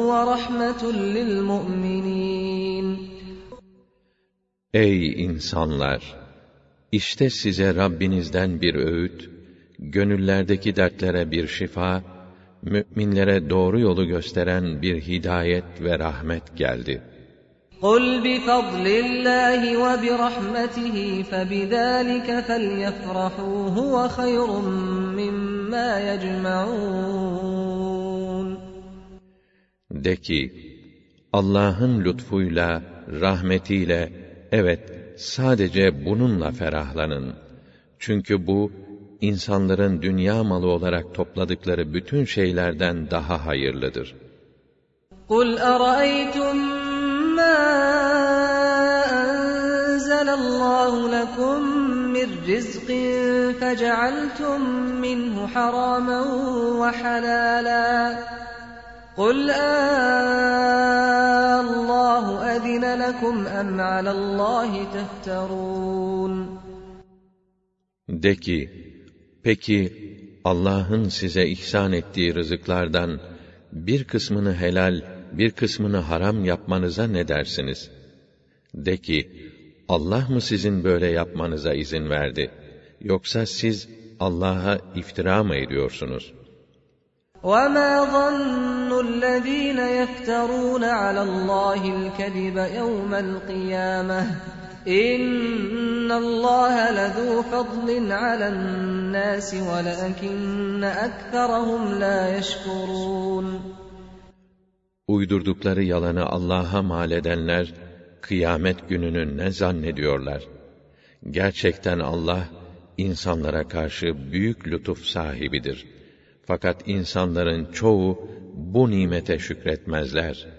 ورحمة للمؤمنين Ey insanlar! İşte size Rabbinizden bir öğüt, gönüllerdeki dertlere bir şifa, müminlere doğru yolu gösteren bir hidayet ve rahmet geldi. قُلْ بِفَضْلِ اللّٰهِ وَبِرَحْمَتِهِ فَبِذَٰلِكَ فَلْيَفْرَحُوا هُوَ خَيْرٌ مِّمَّا يَجْمَعُونَ De ki, Allah'ın lütfuyla, rahmetiyle, evet, sadece bununla ferahlanın. Çünkü bu, insanların dünya malı olarak topladıkları bütün şeylerden daha hayırlıdır. قُلْ أَرَأَيْتُم مَّا أَنزَلَ اللّٰهُ لَكُم مِّن رِّزْقٍ فَجَعَلْتُم مِّنْهُ حَرَامًا وَحَلَالًا قُلْ آلله أَذِنَ لَكُمْ أَمْ عَلَى اللّٰهِ تَفْتَرُونَ De ki, peki Allah'ın size ihsan ettiği rızıklardan bir kısmını helal, bir kısmını haram yapmanıza ne dersiniz? De ki, Allah mı sizin böyle yapmanıza izin verdi? Yoksa siz Allah'a iftira mı ediyorsunuz? وَمَا ظَنُّ الَّذ۪ينَ يَفْتَرُونَ عَلَى اللّٰهِ الْكَذِبَ يَوْمَ الْقِيَامَةِ İnna Allah lezu fadlin alen nas velakin ekserahum la yeşkurun. Uydurdukları yalanı Allah'a mal edenler kıyamet gününü ne zannediyorlar? Gerçekten Allah insanlara karşı büyük lütuf sahibidir. Fakat insanların çoğu bu nimete şükretmezler.''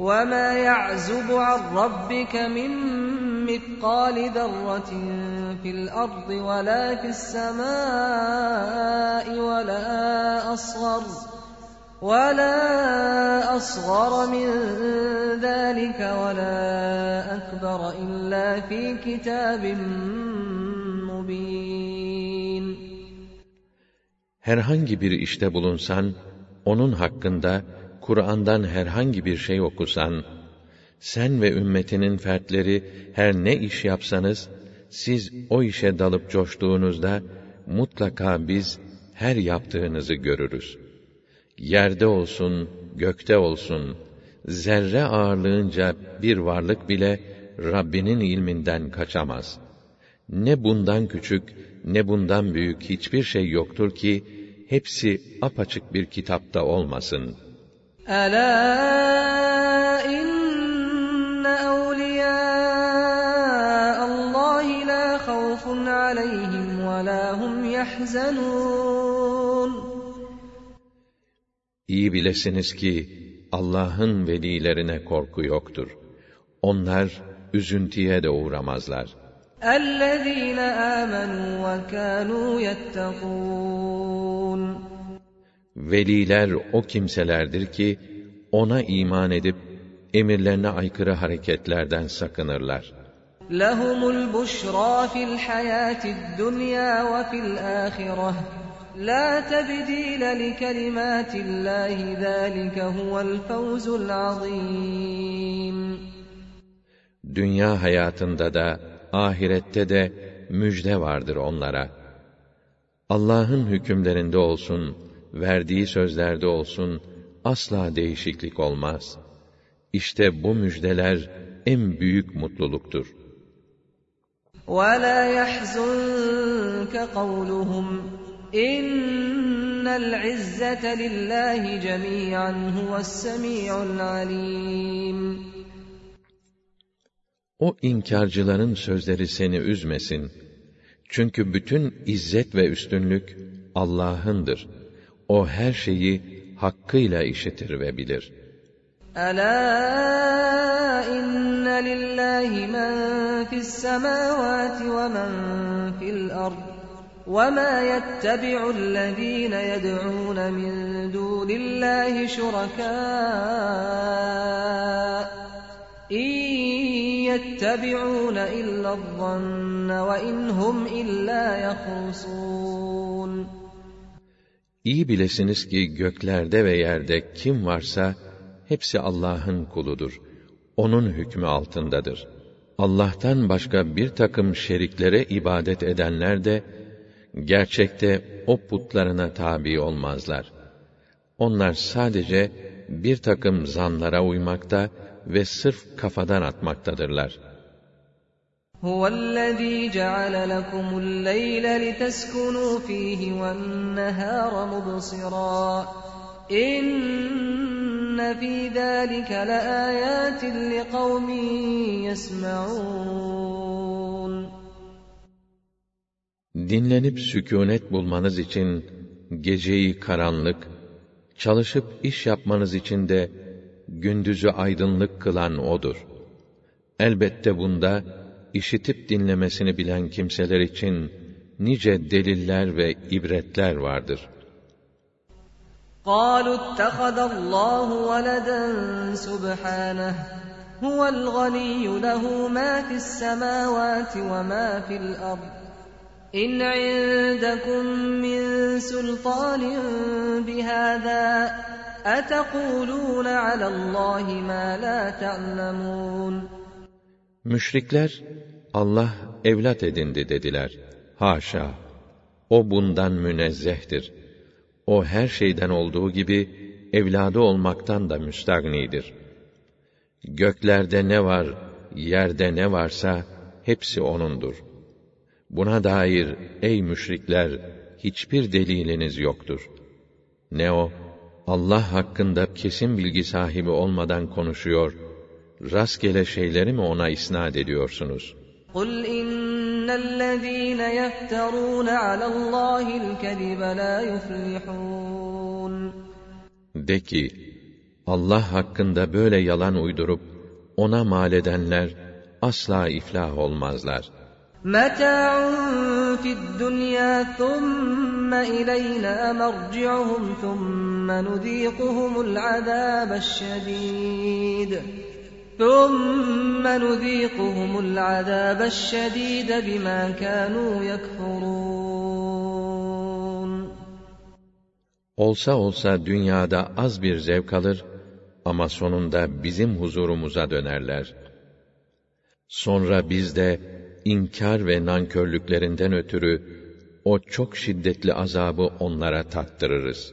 وَمَا يَعْزُبُ عَنْ رَبِّكَ مِنْ مِثْقَالِ ذَرَّةٍ فِي الْأَرْضِ وَلَا فِي السَّمَاءِ وَلَا أَصْغَرَ وَلَا أَصْغَرَ مِنْ ذَلِكَ وَلَا أَكْبَرَ إِلَّا فِي كِتَابٍ مُّبِينٍ Herhangi bir işte bulunsan, onun hakkında Kur'an'dan herhangi bir şey okusan, sen ve ümmetinin fertleri her ne iş yapsanız, siz o işe dalıp coştuğunuzda, mutlaka biz her yaptığınızı görürüz. Yerde olsun, gökte olsun, zerre ağırlığınca bir varlık bile, Rabbinin ilminden kaçamaz. Ne bundan küçük, ne bundan büyük hiçbir şey yoktur ki, hepsi apaçık bir kitapta olmasın.'' ألا إن أولياء الله لا خوف عليهم ولا هم يحزنون İyi bilesiniz ki Allah'ın velilerine korku yoktur. Onlar üzüntüye de uğramazlar. الذين آمنوا وكانوا يتقون Veliler o kimselerdir ki ona iman edip emirlerine aykırı hareketlerden sakınırlar. لهم البشرى في الحياة الدنيا وفي الآخرة لا تبديل لكلمات الله ذلك هو الفوز العظيم Dünya hayatında da ahirette de müjde vardır onlara. Allah'ın hükümlerinde olsun, verdiği sözlerde olsun asla değişiklik olmaz. İşte bu müjdeler en büyük mutluluktur. وَلَا يَحْزُنكَ قَوْلُهُمْ إِنَّ الْعِزَّةَ لِلَّهِ جَمِيعًا هُوَ السَّمِيعُ الْعَلِيمُ O inkarcıların sözleri seni üzmesin. Çünkü bütün izzet ve üstünlük Allah'ındır. O her şeyi hakkıyla işitir ve bilir. ألا إن لله من في السماوات ومن في الأرض وما يتبع الذين يدعون من دون الله شركاء إن يتبعون إلا الظن وإن هم إلا يخرصون İyi bilesiniz ki göklerde ve yerde kim varsa hepsi Allah'ın kuludur. Onun hükmü altındadır. Allah'tan başka bir takım şeriklere ibadet edenler de gerçekte o putlarına tabi olmazlar. Onlar sadece bir takım zanlara uymakta ve sırf kafadan atmaktadırlar. هو الذي جعل لكم الليل لتسكنوا فيه والنهار مبصرا إن في ذلك لآيات لقوم يسمعون Dinlenip sükûnet bulmanız için geceyi karanlık, çalışıp iş yapmanız için de gündüzü aydınlık kılan O'dur. Elbette bunda, işitip dinlemesini bilen kimseler için nice deliller ve ibretler vardır. قالوا اتخذ الله ولدا سبحانه هو الغني له ما في السماوات وما في الأرض إن عندكم من سلطان بهذا أتقولون على الله ما لا تعلمون Müşrikler, Allah evlat edindi dediler. Haşa! O bundan münezzehtir. O her şeyden olduğu gibi, evladı olmaktan da müstagnidir. Göklerde ne var, yerde ne varsa, hepsi O'nundur. Buna dair, ey müşrikler, hiçbir deliliniz yoktur. Ne o, Allah hakkında kesin bilgi sahibi olmadan konuşuyor, rastgele şeyleri mi ona isnat ediyorsunuz? قل إن الذين يفترون على الله الكذب لا يفلحون De ki, Allah hakkında böyle yalan uydurup, ona mal edenler, asla iflah olmazlar. متاع في الدنيا ثم إلينا مرجعهم ثم نذيقهم العذاب الشديد ثم نذيقهم العذاب الشديد بما كانوا يكفرون Olsa olsa dünyada az bir zevk alır ama sonunda bizim huzurumuza dönerler. Sonra biz de inkar ve nankörlüklerinden ötürü o çok şiddetli azabı onlara tattırırız.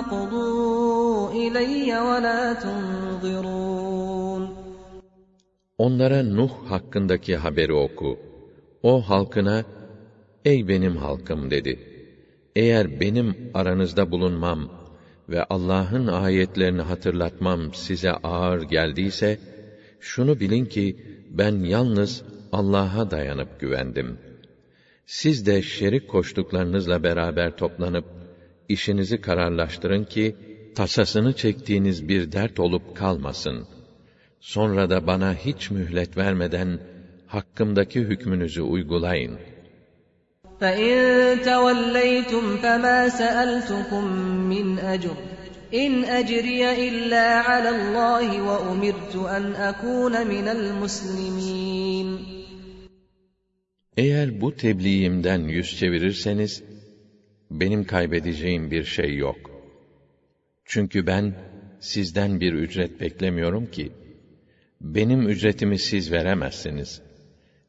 قضوا إلي ولا تنظرون Onlara Nuh hakkındaki haberi oku. O halkına, ey benim halkım dedi. Eğer benim aranızda bulunmam ve Allah'ın ayetlerini hatırlatmam size ağır geldiyse, şunu bilin ki ben yalnız Allah'a dayanıp güvendim. Siz de şerik koştuklarınızla beraber toplanıp işinizi kararlaştırın ki tasasını çektiğiniz bir dert olup kalmasın. Sonra da bana hiç mühlet vermeden hakkımdaki hükmünüzü uygulayın. فإن توليتم فما سألتكم من أجر إن أجري إلا على الله وأمرت أن أكون من المسلمين Eğer bu tebliğimden yüz çevirirseniz, benim kaybedeceğim bir şey yok. Çünkü ben sizden bir ücret beklemiyorum ki, benim ücretimi siz veremezsiniz.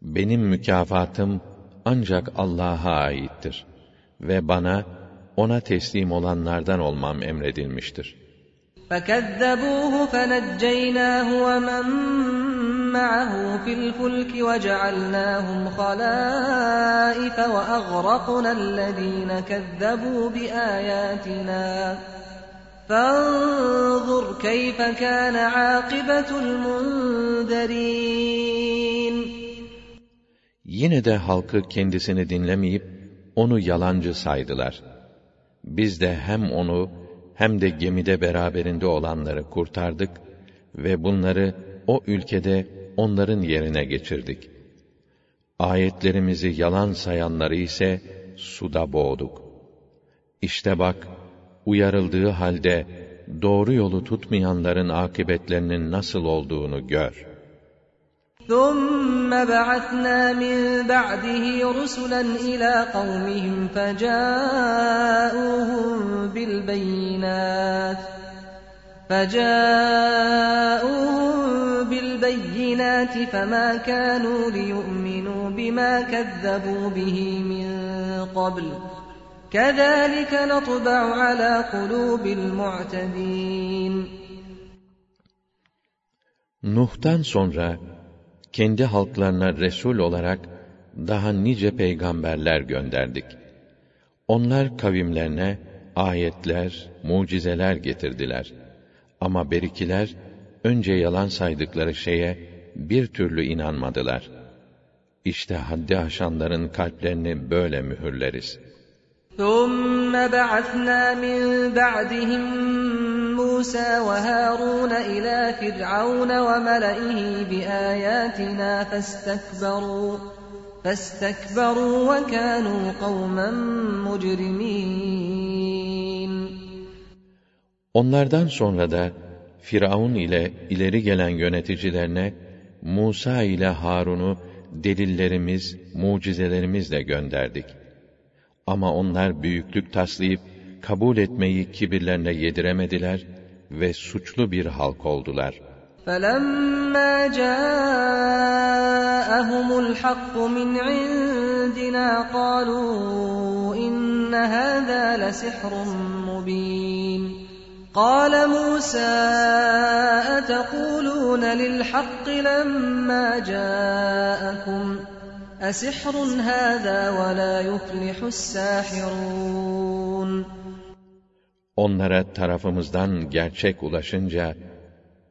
Benim mükafatım ancak Allah'a aittir ve bana ona teslim olanlardan olmam emredilmiştir. فكذبوه فنجيناه ومن معه في الفلك وجعلناهم خلائف وأغرقنا الذين كذبوا بآياتنا فانظر كيف كان عاقبة المنذرين Yine de halkı kendisini dinlemeyip onu yalancı saydılar. Biz de hem onu hem de gemide beraberinde olanları kurtardık ve bunları o ülkede onların yerine geçirdik. Ayetlerimizi yalan sayanları ise suda boğduk. İşte bak, uyarıldığı halde doğru yolu tutmayanların akıbetlerinin nasıl olduğunu gör. ثم بعثنا من بعده رسلا إلى قومهم فجاءوهم بالبينات فجاءوهم بالبينات فما كانوا ليؤمنوا بما كذبوا به من قبل كذلك نطبع على قلوب المعتدين Nuh'tan sonra kendi halklarına resul olarak daha nice peygamberler gönderdik. Onlar kavimlerine ayetler, mucizeler getirdiler. Ama berikiler önce yalan saydıkları şeye bir türlü inanmadılar. İşte haddi aşanların kalplerini böyle mühürleriz. ثم بعثنا من بعدهم موسى وهارون إلى فرعون وملئه بآياتنا فاستكبروا فاستكبروا وكانوا قوما مجرمين Onlardan sonra da Firavun ile ileri gelen yöneticilerine Musa ile Harun'u delillerimiz, mucizelerimizle gönderdik. Ama onlar büyüklük taslayıp kabul etmeyi kibirlerine yediremediler ve suçlu bir halk oldular. فَلَمَّا جَاءَهُمُ الْحَقُّ مِنْ عِندِنَا قَالُوا إِنَّ هَذَا لَسِحْرٌ مُبِينٌ قال موسى أتقولون للحق لما جاءكم أسحر هذا ولا يفلح الساحرون Onlara tarafımızdan gerçek ulaşınca,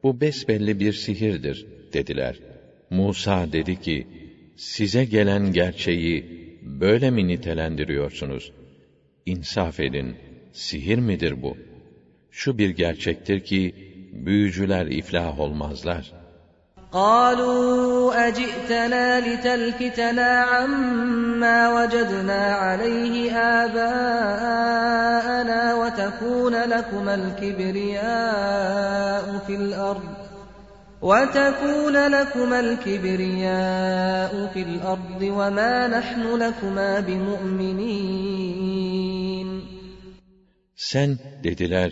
bu besbelli bir sihirdir, dediler. Musa dedi ki, size gelen gerçeği böyle mi nitelendiriyorsunuz? İnsaf edin, sihir midir bu? Şu bir gerçektir ki, büyücüler iflah olmazlar. قالوا أجئتنا لتلفتنا عما وجدنا عليه آباءنا وتكون لكما الكبرياء في الأرض وتكون لكما الكبرياء في الأرض وما نحن لكما بمؤمنين Sen, dediler,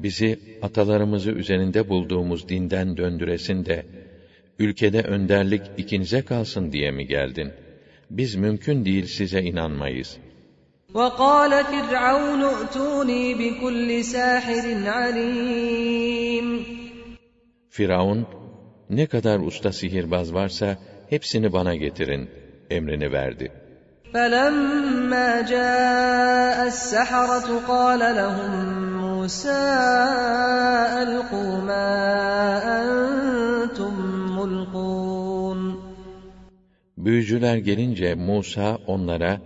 bizi atalarımızı üzerinde bulduğumuz dinden döndüresin de, ülkede önderlik ikinize kalsın diye mi geldin? Biz mümkün değil size inanmayız. وقال فرعون ائتوني بكل ساحر عليم Firavun, ne kadar usta sihirbaz varsa hepsini bana getirin emrini verdi. فلما جاء السحرة قال لهم موسى ألقوا ما أنتم ملقون Büyücüler gelince Musa onlara,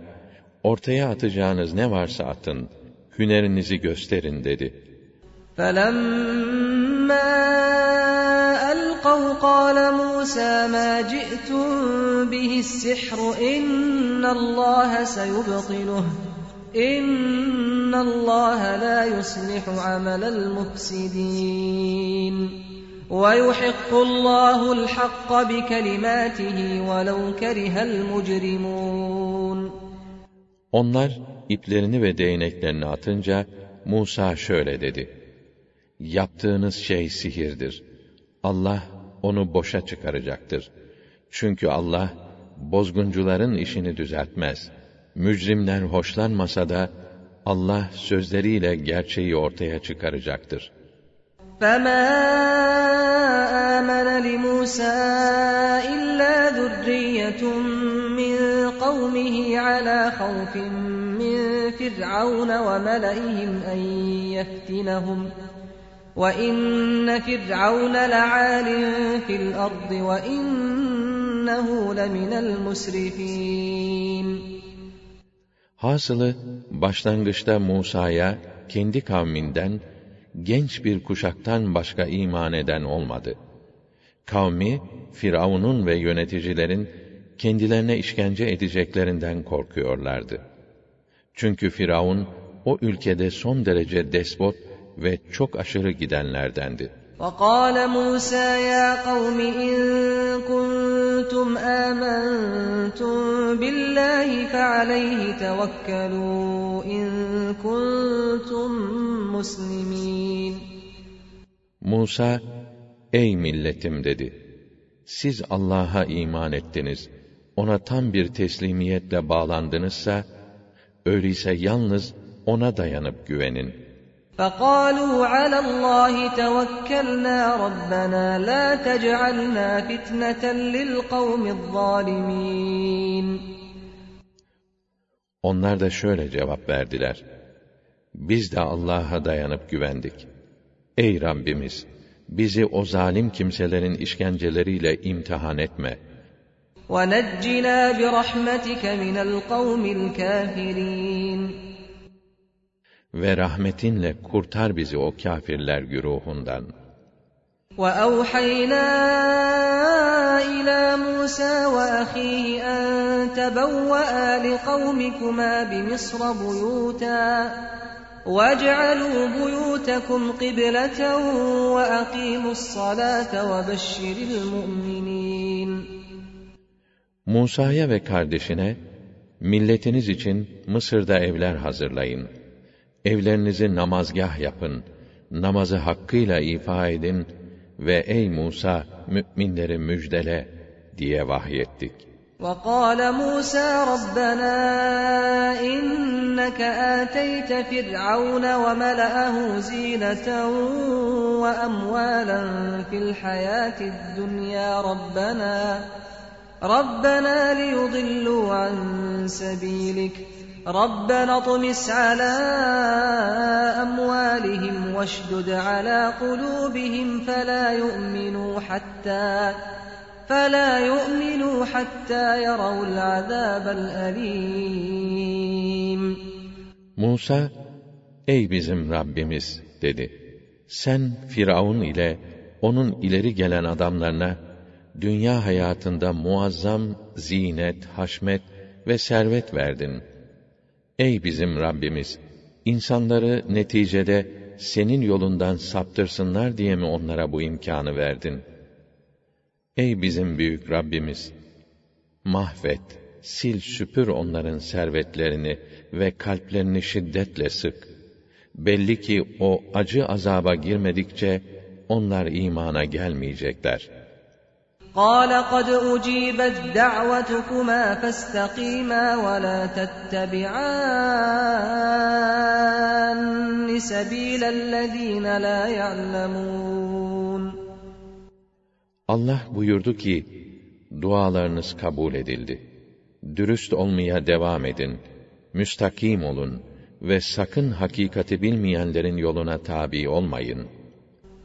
ortaya atacağınız ne varsa atın, hünerinizi gösterin dedi. فلما ألقوا قال موسى ما جئتم به السحر إن الله سيبطله إن الله لا يصلح عمل المفسدين ويحق الله الحق بكلماته ولو كره المجرمون Onlar iplerini ve değneklerini atınca Musa şöyle dedi: Yaptığınız şey sihirdir. Allah onu boşa çıkaracaktır. Çünkü Allah bozguncuların işini düzeltmez. Mücrimler hoşlanmasa da Allah sözleriyle gerçeği ortaya çıkaracaktır. فما آمن لموسى إلا ذرية من قومه على خوف من فرعون وملئهم أن يفتنهم وإن فرعون لعال في الأرض وإنه لمن المسرفين Hasılı başlangıçta Musa'ya kendi kavminden genç bir kuşaktan başka iman eden olmadı. Kavmi Firavun'un ve yöneticilerin kendilerine işkence edeceklerinden korkuyorlardı. Çünkü Firavun o ülkede son derece despot ve çok aşırı gidenlerdendi. وقال موسى يا قوم إن كنتم آمنتم بالله فعليه توكلوا إن كنتم مسلمين Musa, ey milletim dedi. Siz Allah'a iman ettiniz. Ona tam bir teslimiyetle bağlandınızsa, öyleyse yalnız ona dayanıp güvenin.'' فقالوا على الله توكلنا ربنا لا تجعلنا فتنة للقوم الظالمين Onlar da şöyle cevap verdiler. Biz de Allah'a dayanıp güvendik. Ey Rabbimiz! Bizi o zalim kimselerin işkenceleriyle imtihan etme. وَنَجِّنَا بِرَحْمَتِكَ مِنَ الْقَوْمِ الْكَافِرِينَ ve rahmetinle kurtar bizi o kâfirler güruhundan. وَأَوْحَيْنَا إِلَى مُوسَى وَأَخِيهِ أَن تَبَوَّآ لِقَوْمِكُمَا بِمِصْرَ بُيُوتًا وَاجْعَلُوا بُيُوتَكُمْ قِبْلَةً وَأَقِيمُوا الصَّلَاةَ وَبَشِّرِ الْمُؤْمِنِينَ Musa'ya ve kardeşine, milletiniz için Mısır'da evler hazırlayın. Evlerinizi namazgah yapın, namazı hakkıyla ifa edin ve ey Musa müminleri müjdele diye vahyettik. وقال موسى ربنا إنك آتيت فرعون وملأه زينة وأموالا في الحياة الدنيا ربنا ربنا ليضلوا عن سبيلك ربنا اطمس على أموالهم واشدد على قلوبهم فلا يؤمنوا حتى فلا يؤمنوا حتى يروا العذاب الأليم Musa, ey bizim Rabbimiz dedi. Sen Firavun ile onun ileri gelen adamlarına dünya hayatında muazzam zinet, haşmet ve servet verdin.'' Ey bizim Rabbimiz! insanları neticede senin yolundan saptırsınlar diye mi onlara bu imkanı verdin? Ey bizim büyük Rabbimiz! Mahvet, sil süpür onların servetlerini ve kalplerini şiddetle sık. Belli ki o acı azaba girmedikçe onlar imana gelmeyecekler.'' قال قد أجيبت دعوتكما فاستقيما ولا تتبعان سبيل الذين لا يعلمون Allah buyurdu ki, dualarınız kabul edildi. Dürüst olmaya devam edin, müstakim olun ve sakın hakikati bilmeyenlerin yoluna tabi olmayın.''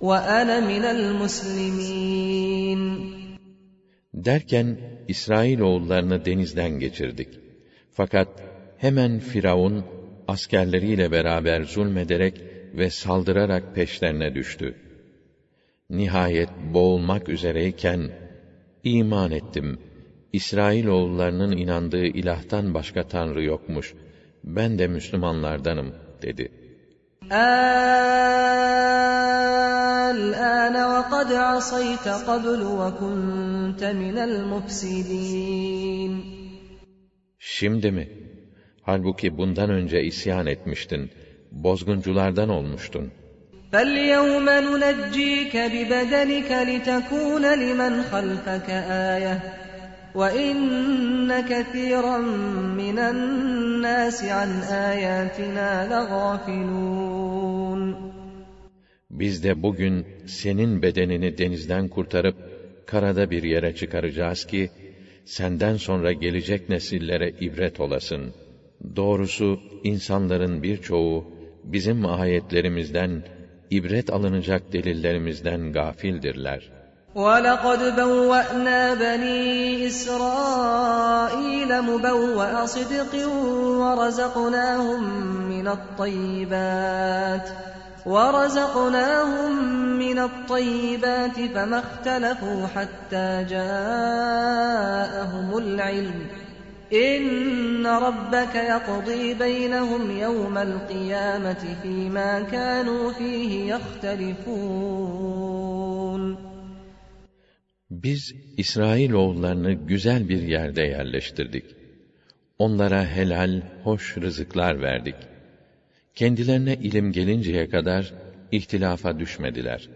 وَأَنَا مِنَ الْمُسْلِمِينَ Derken İsrail oğullarını denizden geçirdik. Fakat hemen Firavun askerleriyle beraber zulmederek ve saldırarak peşlerine düştü. Nihayet boğulmak üzereyken iman ettim. İsrail oğullarının inandığı ilahtan başka tanrı yokmuş. Ben de Müslümanlardanım dedi. الآن وقد عصيت قبل وكنت من المفسدين Şimdi mi? Halbuki bundan önce isyan etmiştin, bozgunculardan olmuştun. فَالْيَوْمَ نُنَجِّيكَ بِبَدَنِكَ لِتَكُونَ لِمَنْ خَلْفَكَ آيَةً وَإِنَّ كَثِيرًا مِنَ النَّاسِ عَنْ آيَاتِنَا لَغَافِلُونَ Biz de bugün senin bedenini denizden kurtarıp karada bir yere çıkaracağız ki senden sonra gelecek nesillere ibret olasın. Doğrusu insanların birçoğu bizim ayetlerimizden, ibret alınacak delillerimizden gafildirler. وَلَقَدْ بَوَّأْنَا بَنِي إِسْرَائِيلَ مُبَوَّأَ صِدْقٍ وَرَزَقْنَاهُمْ مِنَ الطَّيِّبَاتِ وَرَزَقْنَاهُمْ مِنَ الطَّيِّبَاتِ فَمَا اخْتَلَفُوا حَتَّى جَاءَهُمُ الْعِلْمُ إِنَّ رَبَّكَ يَقْضِي بَيْنَهُمْ يَوْمَ الْقِيَامَةِ فِيمَا كَانُوا فِيهِ يَخْتَلِفُونَ Biz İsrailoğullarını güzel bir yerde yerleştirdik. Onlara helal, hoş rızıklar verdik. Kendilerine ilim gelinceye kadar ihtilafa düşmediler.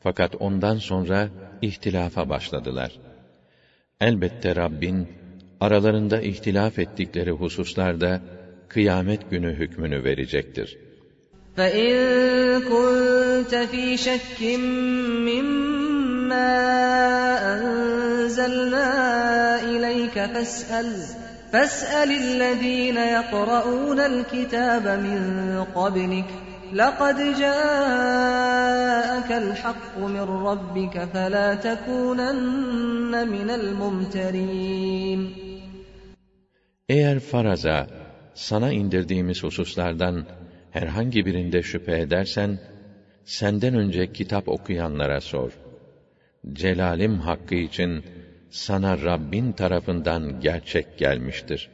Fakat ondan sonra ihtilafa başladılar. Elbette Rabbin aralarında ihtilaf ettikleri hususlarda kıyamet günü hükmünü verecektir. فَإِن كُنتَ فِي شَكٍّ مِّمَّا أَنزَلْنَا إِلَيْكَ فَاسْأَلْ فَاسْأَلِ الَّذِينَ يَقْرَؤُونَ الْكِتَابَ مِن قَبْلِكَ لَقَدْ جَاءَكَ الْحَقُّ مِن رَّبِّكَ فَلَا تَكُونَنَّ مِنَ الْمُمْتَرِينَ Eğer faraza, sana indirdiğimiz hususlardan herhangi birinde şüphe edersen, senden önce kitap okuyanlara sor. Celalim hakkı için sana Rabbin tarafından gerçek gelmiştir.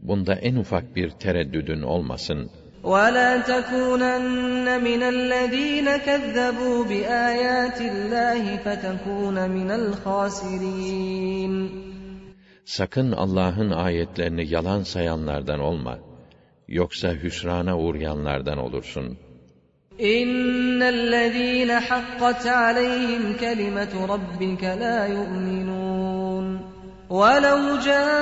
Bunda en ufak bir tereddüdün olmasın. وَلَا تَكُونَنَّ مِنَ الَّذ۪ينَ كَذَّبُوا بِآيَاتِ اللّٰهِ فَتَكُونَ مِنَ الْخَاسِرِينَ Sakın Allah'ın ayetlerini yalan sayanlardan olma. Yoksa hüsrana uğrayanlardan olursun. اِنَّ الَّذ۪ينَ حَقَّتْ عَلَيْهِمْ كَلِمَةُ رَبِّكَ لَا يُؤْمِنُونَ وَلَوْ جَاءَتْهُمْ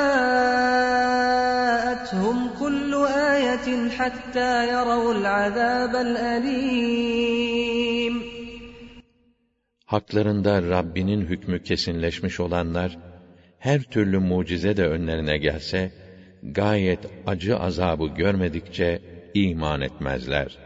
كُلُّ آيَةٍ حَتَّى يَرَوُا الْعَذَابَ الْأَلِيمَ Haklarında Rabbinin hükmü kesinleşmiş olanlar, her türlü mucize de önlerine gelse, gayet acı azabı görmedikçe iman etmezler.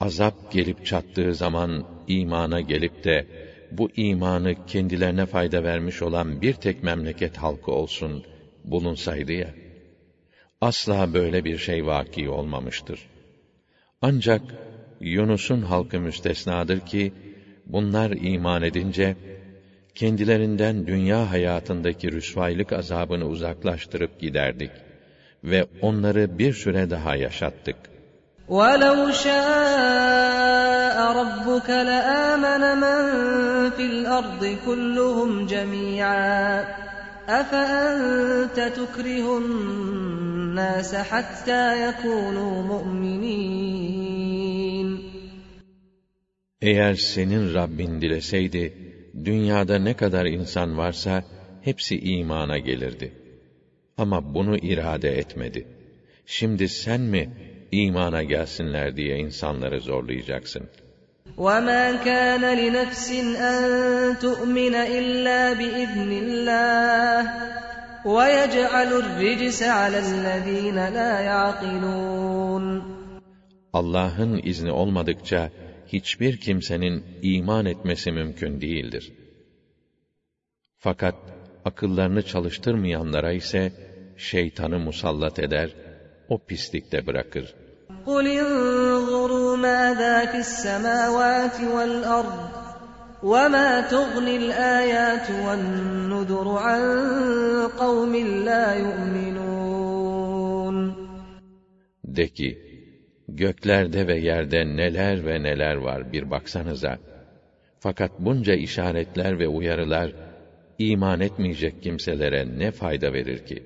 Azap gelip çattığı zaman imana gelip de bu imanı kendilerine fayda vermiş olan bir tek memleket halkı olsun bulunsaydı ya. Asla böyle bir şey vaki olmamıştır. Ancak Yunus'un halkı müstesnadır ki bunlar iman edince kendilerinden dünya hayatındaki rüsvaylık azabını uzaklaştırıp giderdik ve onları bir süre daha yaşattık. وَلَوْ شَاءَ رَبُّكَ لَآمَنَ مَن فِي الْأَرْضِ كُلُّهُمْ جَمِيعًا أَفَأَنتَ تُكْرِهُ النَّاسَ حَتَّى يَكُونُوا مُؤْمِنِينَ Eğer senin Rabbin dileseydi, dünyada ne kadar insan varsa hepsi imana gelirdi. Ama bunu irade etmedi. Şimdi sen mi imana gelsinler diye insanları zorlayacaksın? وَمَا كَانَ لِنَفْسٍ أَن تُؤْمِنَ إِلَّا بِإِذْنِ اللَّهِ وَيَجْعَلُ الرِّجْسَ عَلَى الَّذ۪ينَ لَا يَعْقِلُونَ Allah'ın izni olmadıkça hiçbir kimsenin iman etmesi mümkün değildir. Fakat akıllarını çalıştırmayanlara ise şeytanı musallat eder, o pislikte bırakır. قُلْ انظُرُوا مَاذَا فِي السَّمَاوَاتِ وَالْأَرْضِ وَمَا تُغْنِ الْآيَاتُ وَالنُّذُرُ عَنْ قَوْمٍ لَا يُؤْمِنُونَ De ki, göklerde ve yerde neler ve neler var bir baksanıza. Fakat bunca işaretler ve uyarılar, iman etmeyecek kimselere ne fayda verir ki?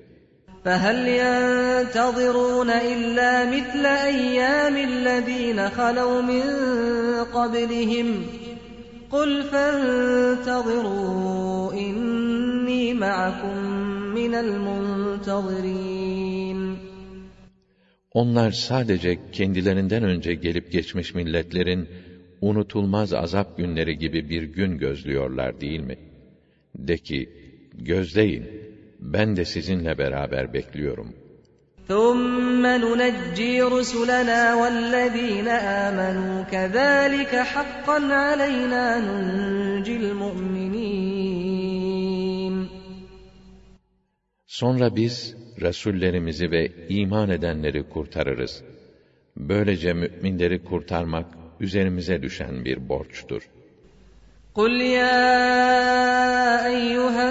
فَهَلْ يَنْتَظِرُونَ إِلَّا مِثْلَ أَيَّامِ الَّذ۪ينَ خَلَوْا مِنْ قَبْلِهِمْ قُلْ فَانْتَظِرُوا إِنِّي مَعَكُمْ مِنَ الْمُنْتَظِرِينَ Onlar sadece kendilerinden önce gelip geçmiş milletlerin unutulmaz azap günleri gibi bir gün gözlüyorlar değil mi? De ki, gözleyin, ben de sizinle beraber bekliyorum. ثُمَّ نُنَجِّي رُسُلَنَا وَالَّذ۪ينَ آمَنُوا كَذَٰلِكَ حَقًّا عَلَيْنَا نُنْجِي الْمُؤْمِنِينَ Sonra biz Resullerimizi ve iman edenleri kurtarırız. Böylece müminleri kurtarmak üzerimize düşen bir borçtur. قُلْ يَا أَيُّهَا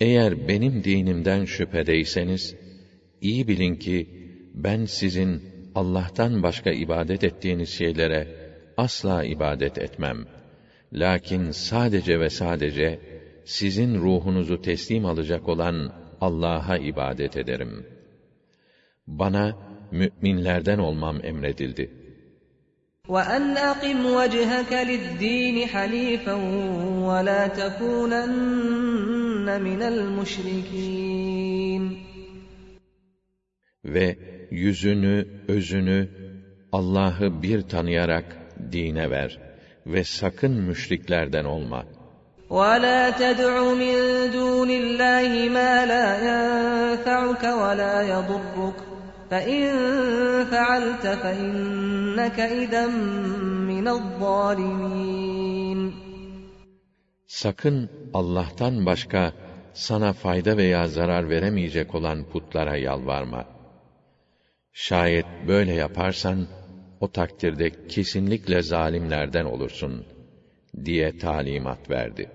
Eğer benim dinimden şüphedeyseniz, iyi bilin ki, ben sizin Allah'tan başka ibadet ettiğiniz şeylere asla ibadet etmem. Lakin sadece ve sadece, sizin ruhunuzu teslim alacak olan Allah'a ibadet ederim. Bana, müminlerden olmam emredildi. وَأَنْ أَقِمْ وَجْهَكَ لِلدِّينِ حَنِيفًا وَلَا تَكُونَنَّ مِنَ الْمُشْرِكِينَ Ve yüzünü, özünü Allah'ı bir tanıyarak dine ver ve sakın müşriklerden olma. وَلَا تَدْعُ مِن دُونِ اللّٰهِ مَا لَا يَنفَعُكَ وَلَا يَضُرُّكَ فَإِن فَعَلْتَ فَإِنَّكَ إِذًا مِّنَ الظَّالِمِينَ Sakın Allah'tan başka sana fayda veya zarar veremeyecek olan putlara yalvarma. Şayet böyle yaparsan, o takdirde kesinlikle zalimlerden olursun, diye talimat verdi.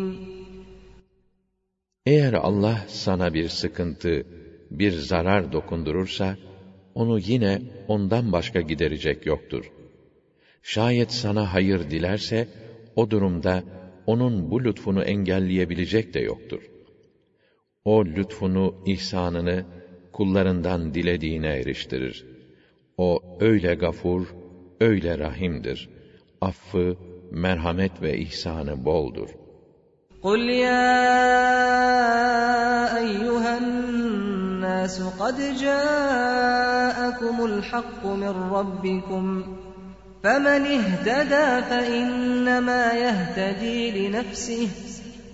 Eğer Allah sana bir sıkıntı, bir zarar dokundurursa, onu yine ondan başka giderecek yoktur. Şayet sana hayır dilerse, o durumda onun bu lütfunu engelleyebilecek de yoktur. O lütfunu, ihsanını kullarından dilediğine eriştirir. O öyle gafur, öyle rahimdir. Affı, merhamet ve ihsanı boldur. قُلْ يَا أَيُّهَا النَّاسُ قَدْ جَاءَكُمُ الْحَقُّ مِنْ رَبِّكُمْ فَمَنِ اهْتَدَى فَإِنَّمَا يَهْتَدِي لِنَفْسِهِ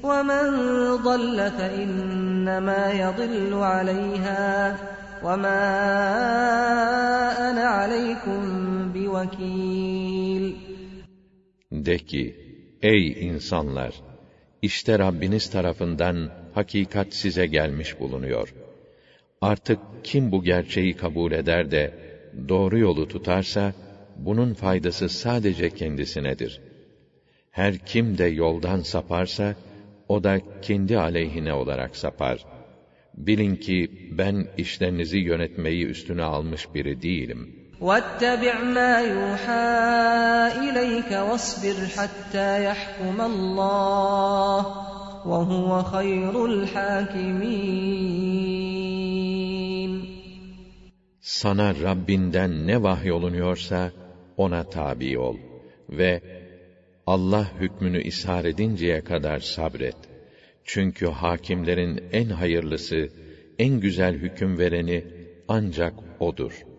وَمَنْ ضَلَّ فَإِنَّمَا يَضِلُّ عَلَيْهَا وَمَا أَنَا عَلَيْكُمْ بِوَكِيلٍ De ki, ey insanlar! İşte Rabbiniz tarafından hakikat size gelmiş bulunuyor. Artık kim bu gerçeği kabul eder de doğru yolu tutarsa bunun faydası sadece kendisinedir. Her kim de yoldan saparsa, o da kendi aleyhine olarak sapar. Bilin ki ben işlerinizi yönetmeyi üstüne almış biri değilim. وَاتَّبِعْ مَا يُوحَى إِلَيْكَ وَاصْبِرْ حَتَّى يَحْكُمَ اللّٰهُ وَهُوَ خَيْرُ الْحَاكِمِينَ Sana Rabbinden ne vahyolunuyorsa ona tabi ol ve Allah hükmünü ishar edinceye kadar sabret. Çünkü hakimlerin en hayırlısı, en güzel hüküm vereni ancak odur.''